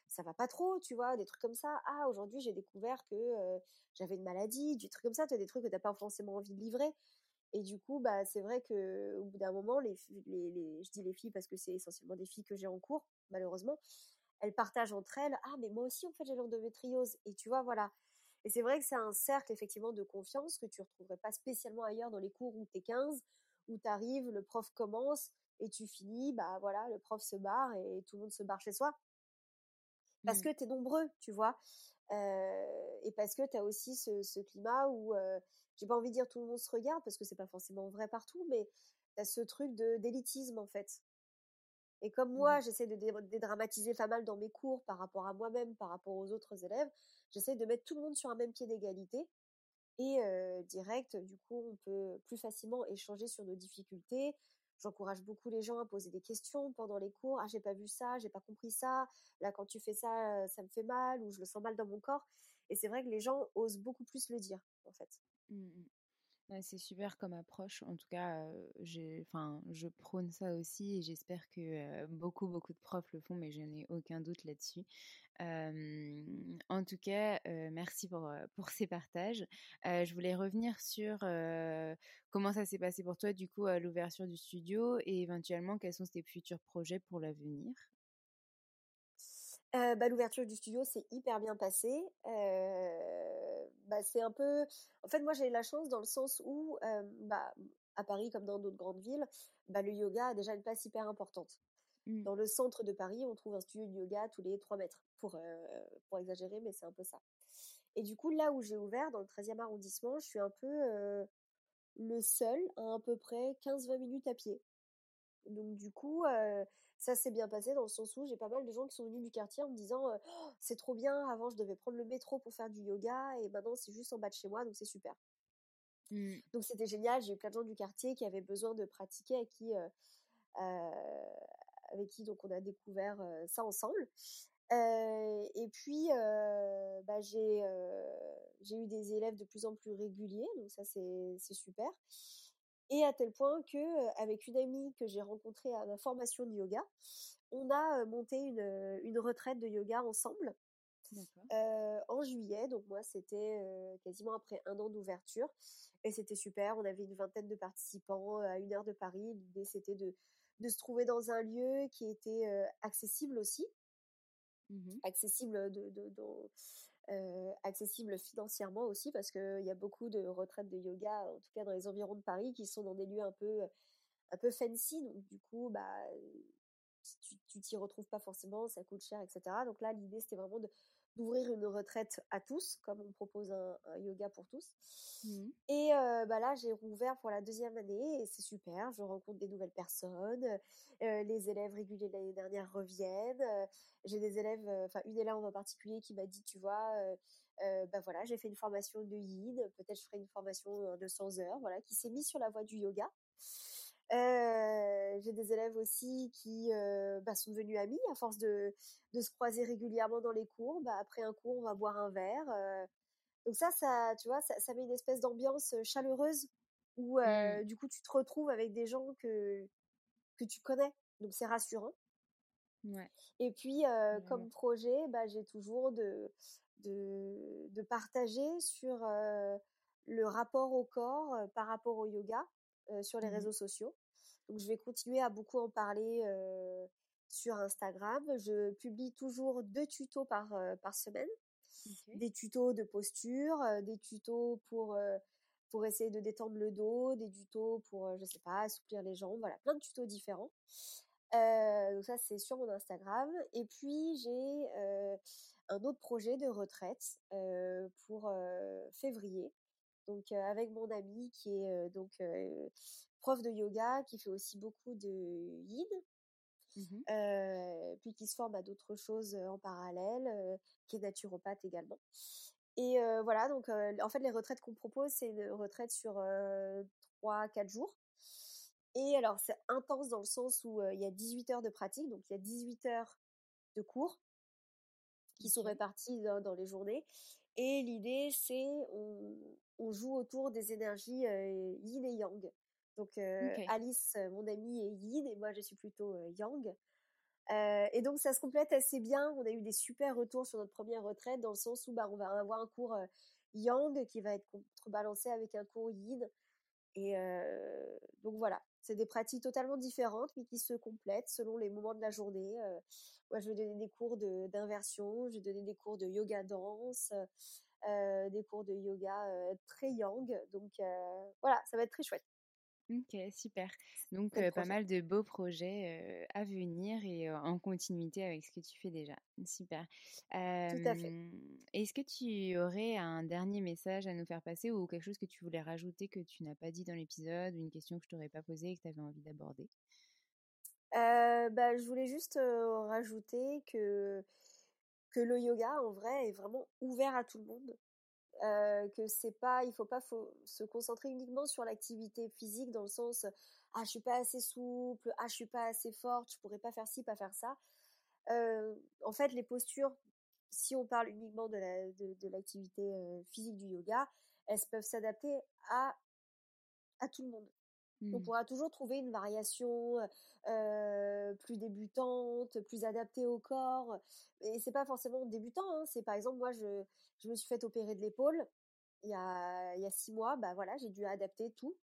ça va pas trop, tu vois, des trucs comme ça. Ah, aujourd'hui j'ai découvert que j'avais une maladie, du truc comme ça, tu as des trucs que t'as pas forcément envie de livrer. Et du coup, bah, c'est vrai que au bout d'un moment, les, les, les, je dis les filles parce que c'est essentiellement des filles que j'ai en cours, malheureusement, elles partagent entre elles ah mais moi aussi en fait j'ai l'endométriose et tu vois voilà. Et c'est vrai que c'est un cercle effectivement de confiance que tu retrouverais pas spécialement ailleurs dans les cours où tu es 15 où tu arrives le prof commence et tu finis bah voilà le prof se barre et tout le monde se barre chez soi. Parce mmh. que tu es nombreux tu vois et parce que tu as aussi ce, climat où j'ai pas envie de dire tout le monde se regarde parce que c'est pas forcément vrai partout mais tu as ce truc de d'élitisme en fait et comme moi, mmh. j'essaie de dédramatiser pas mal dans mes cours par rapport à moi-même, par rapport aux autres élèves, j'essaie de mettre tout le monde sur un même pied d'égalité. Et direct, du coup, on peut plus facilement échanger sur nos difficultés. J'encourage beaucoup les gens à poser des questions pendant les cours. Ah, j'ai pas vu ça, j'ai pas compris ça. Là, quand tu fais ça, ça me fait mal ou je le sens mal dans mon corps. Et c'est vrai que les gens osent beaucoup plus le dire, en fait. Mmh c'est super comme approche. En tout cas, enfin, je prône ça aussi et j'espère que beaucoup, beaucoup de profs le font, mais je n'ai aucun doute là-dessus. en tout cas, merci pour, pour ces partages. je voulais revenir sur comment ça s'est passé pour toi, du coup, à l'ouverture du studio et éventuellement quels sont tes futurs projets pour l'avenir? Bah, l'ouverture du studio s'est hyper bien passée. Bah, c'est un peu. En fait, moi, j'ai eu la chance dans le sens où, bah, à Paris comme dans d'autres grandes villes, bah, le yoga a déjà une place hyper importante. Mmh. Dans le centre de Paris, on trouve un studio de yoga tous les 3 mètres, pour, pour exagérer, mais c'est un peu ça. Et du coup, là où j'ai ouvert, dans le 13e arrondissement, je suis un peu le seul à à peu près 15-20 minutes à pied. Donc du coup, ça s'est bien passé dans le sens où j'ai pas mal de gens qui sont venus du quartier en me disant «Oh, c'est trop bien, avant je devais prendre le métro pour faire du yoga et maintenant c'est juste en bas de chez moi donc c'est super. Mmh. Donc c'était génial, j'ai eu plein de gens du quartier qui avaient besoin de pratiquer avec qui avec qui donc on a découvert ça ensemble. et puis bah, j'ai j'ai eu des élèves de plus en plus réguliers donc ça c'est super. Et à tel point que, avec une amie que j'ai rencontrée à ma formation de yoga, on a monté une, une retraite de yoga ensemble. en juillet, donc moi c'était quasiment après un an d'ouverture et c'était super. On avait une vingtaine de participants à une heure de Paris. L'idée c'était de, de se trouver dans un lieu qui était accessible aussi, mmh accessible de, de, euh, accessible financièrement aussi parce qu'il y a beaucoup de retraites de yoga, en tout cas dans les environs de Paris, qui sont dans des lieux un peu, un peu fancy. Donc du coup, bah, tu t'y retrouves pas forcément, ça coûte cher, etc. Donc là, l'idée, c'était vraiment de, d'ouvrir une retraite à tous, comme on propose un, yoga pour tous. Mmh. Et bah là, j'ai rouvert pour la deuxième année et c'est super. Je rencontre des nouvelles personnes. les élèves réguliers de l'année dernière reviennent. j'ai des élèves, enfin une élève en particulier qui m'a dit, tu vois, bah voilà, j'ai fait une formation de yin, peut-être je ferai une formation de 100 heures, voilà, qui s'est mis sur la voie du yoga. Euh, j'ai des élèves aussi qui euh, bah, sont devenus amis à force de, de, se croiser régulièrement dans les cours. Bah, après un cours, on va boire un verre. Euh. Donc ça, ça, tu vois, ça, ça met une espèce d'ambiance chaleureuse où mmh. du coup tu te retrouves avec des gens que que tu connais. Donc c'est rassurant. Ouais. Et puis comme projet, bah, j'ai toujours de, de, de partager sur le rapport au corps par rapport au yoga sur les mmh réseaux sociaux. Donc je vais continuer à beaucoup en parler sur Instagram. Je publie toujours deux tutos par, par semaine. Des tutos de posture, des tutos pour, pour essayer de détendre le dos, des tutos pour, je sais pas, assouplir les jambes. Voilà, plein de tutos différents. donc ça, c'est sur mon Instagram. Et puis, j'ai un autre projet de retraite pour février. Donc, avec mon ami qui est donc prof de yoga, qui fait aussi beaucoup de yin, mmh puis qui se forme à d'autres choses en parallèle, qui est naturopathe également. Et voilà, donc en fait, les retraites qu'on propose, c'est une retraite sur 3-4 jours. Et alors, c'est intense dans le sens où il y a 18 heures de pratique, donc il y a 18 heures de cours qui sont répartis dans, les journées. Et l'idée, c'est on, on, joue autour des énergies yin et yang. Donc Alice, mon amie, est yin et moi je suis plutôt yang. et donc ça se complète assez bien. On a eu des super retours sur notre première retraite dans le sens où bah, on va avoir un cours yang qui va être contrebalancé avec un cours yin. Et donc voilà, c'est des pratiques totalement différentes mais qui se complètent selon les moments de la journée. moi je vais donner des cours d'inversion, je vais donner des cours de yoga danse. des cours de yoga très yang. Donc voilà, ça va être très chouette. Ok, super. Donc, pas mal de beaux projets à venir et en continuité avec ce que tu fais déjà. Super. Tout à fait. Est-ce que tu aurais un dernier message à nous faire passer ou quelque chose que tu voulais rajouter que tu n'as pas dit dans l'épisode, une question que je t'aurais pas posée et que tu avais envie d'aborder? Bah, Je voulais juste rajouter que, que le yoga, en vrai, est vraiment ouvert à tout le monde. Euh, que c'est pas, il faut pas se concentrer uniquement sur l'activité physique dans le sens ah je suis pas assez souple, ah je suis pas assez forte, je pourrais pas faire ci, pas faire ça. Euh, en fait, les postures, si on parle uniquement de la de, l'activité euh, physique du yoga, elles peuvent s'adapter à à tout le monde. On mmh. pourra toujours trouver une variation plus débutante, plus adaptée au corps. Et c'est pas forcément débutant. Hein. C'est par exemple moi je, je me suis fait opérer de l'épaule il y a il y a six mois. Bah voilà j'ai dû adapter tout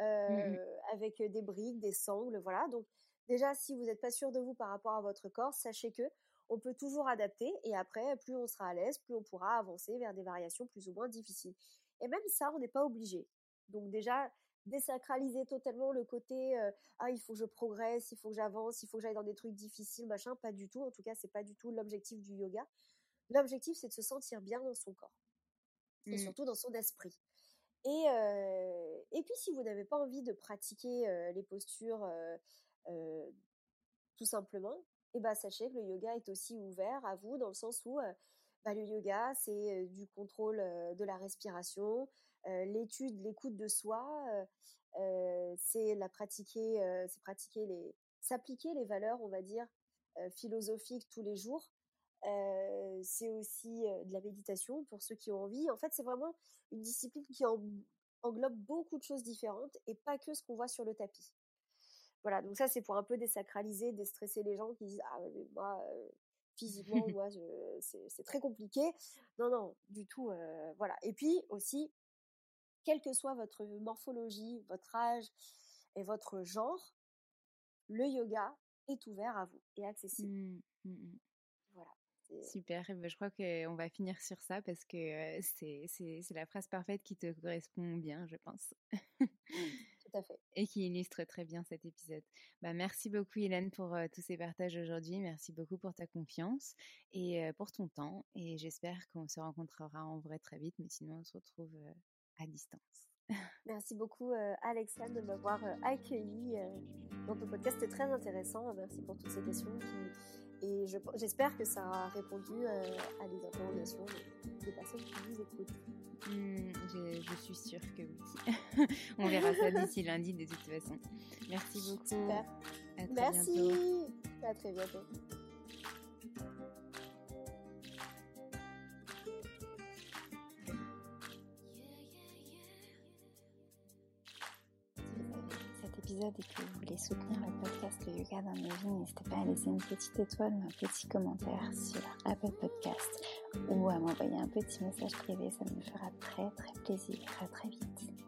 mmh avec des briques, des sangles, voilà. Donc déjà si vous n'êtes pas sûr de vous par rapport à votre corps, sachez que on peut toujours adapter et après plus on sera à l'aise, plus on pourra avancer vers des variations plus ou moins difficiles. Et même ça on n'est pas obligé. Donc déjà désacraliser totalement le côté ah il faut que je progresse, il faut que j'avance, il faut que j'aille dans des trucs difficiles, machin, pas du tout. En tout cas, c'est pas du tout l'objectif du yoga. L'objectif, c'est de se sentir bien dans son corps et mmh. surtout dans son esprit. Et, et puis, si vous n'avez pas envie de pratiquer les postures tout simplement, et ben, sachez que le yoga est aussi ouvert à vous dans le sens où bah, le yoga, c'est du contrôle de la respiration, l'étude, l'écoute de soi, c'est la pratiquer, c'est pratiquer les, s'appliquer les valeurs, on va dire, philosophiques tous les jours. c'est aussi de la méditation pour ceux qui ont envie. En fait, c'est vraiment une discipline qui englobe beaucoup de choses différentes et pas que ce qu'on voit sur le tapis. Voilà, donc ça c'est pour un peu désacraliser, déstresser les gens qui disent ah mais moi physiquement moi c'est très compliqué. Non non du tout voilà. Et puis aussi quelle que soit votre morphologie, votre âge et votre genre, le yoga est ouvert à vous et accessible. Mmh, mmh, mmh. Voilà. Super, ben, je crois qu'on va finir sur ça parce que c'est la phrase parfaite qui te correspond bien, je pense. Tout à fait. Et qui illustre très bien cet épisode. Bah, merci beaucoup Hélène pour tous ces partages aujourd'hui. Merci beaucoup pour ta confiance et pour ton temps. Et j'espère qu'on se rencontrera en vrai très vite, mais sinon on se retrouve à distance. Merci beaucoup euh, Alexa de m'avoir euh, accueilli euh, dans ton podcast. Très intéressant. Merci pour toutes ces questions. Et j'espère que ça a répondu à des interrogations des, personnes qui vous écoutent. Mmh, je, suis sûre que oui. On verra ça d'ici lundi de toute façon. Merci beaucoup. Super. Merci. À très bientôt. Et que vous voulez soutenir le podcast Le Yoga dans nos vies, n'hésitez pas à laisser une petite étoile ou un petit commentaire sur Apple Podcast ou à m'envoyer un petit message privé, ça me fera très très plaisir. À très vite.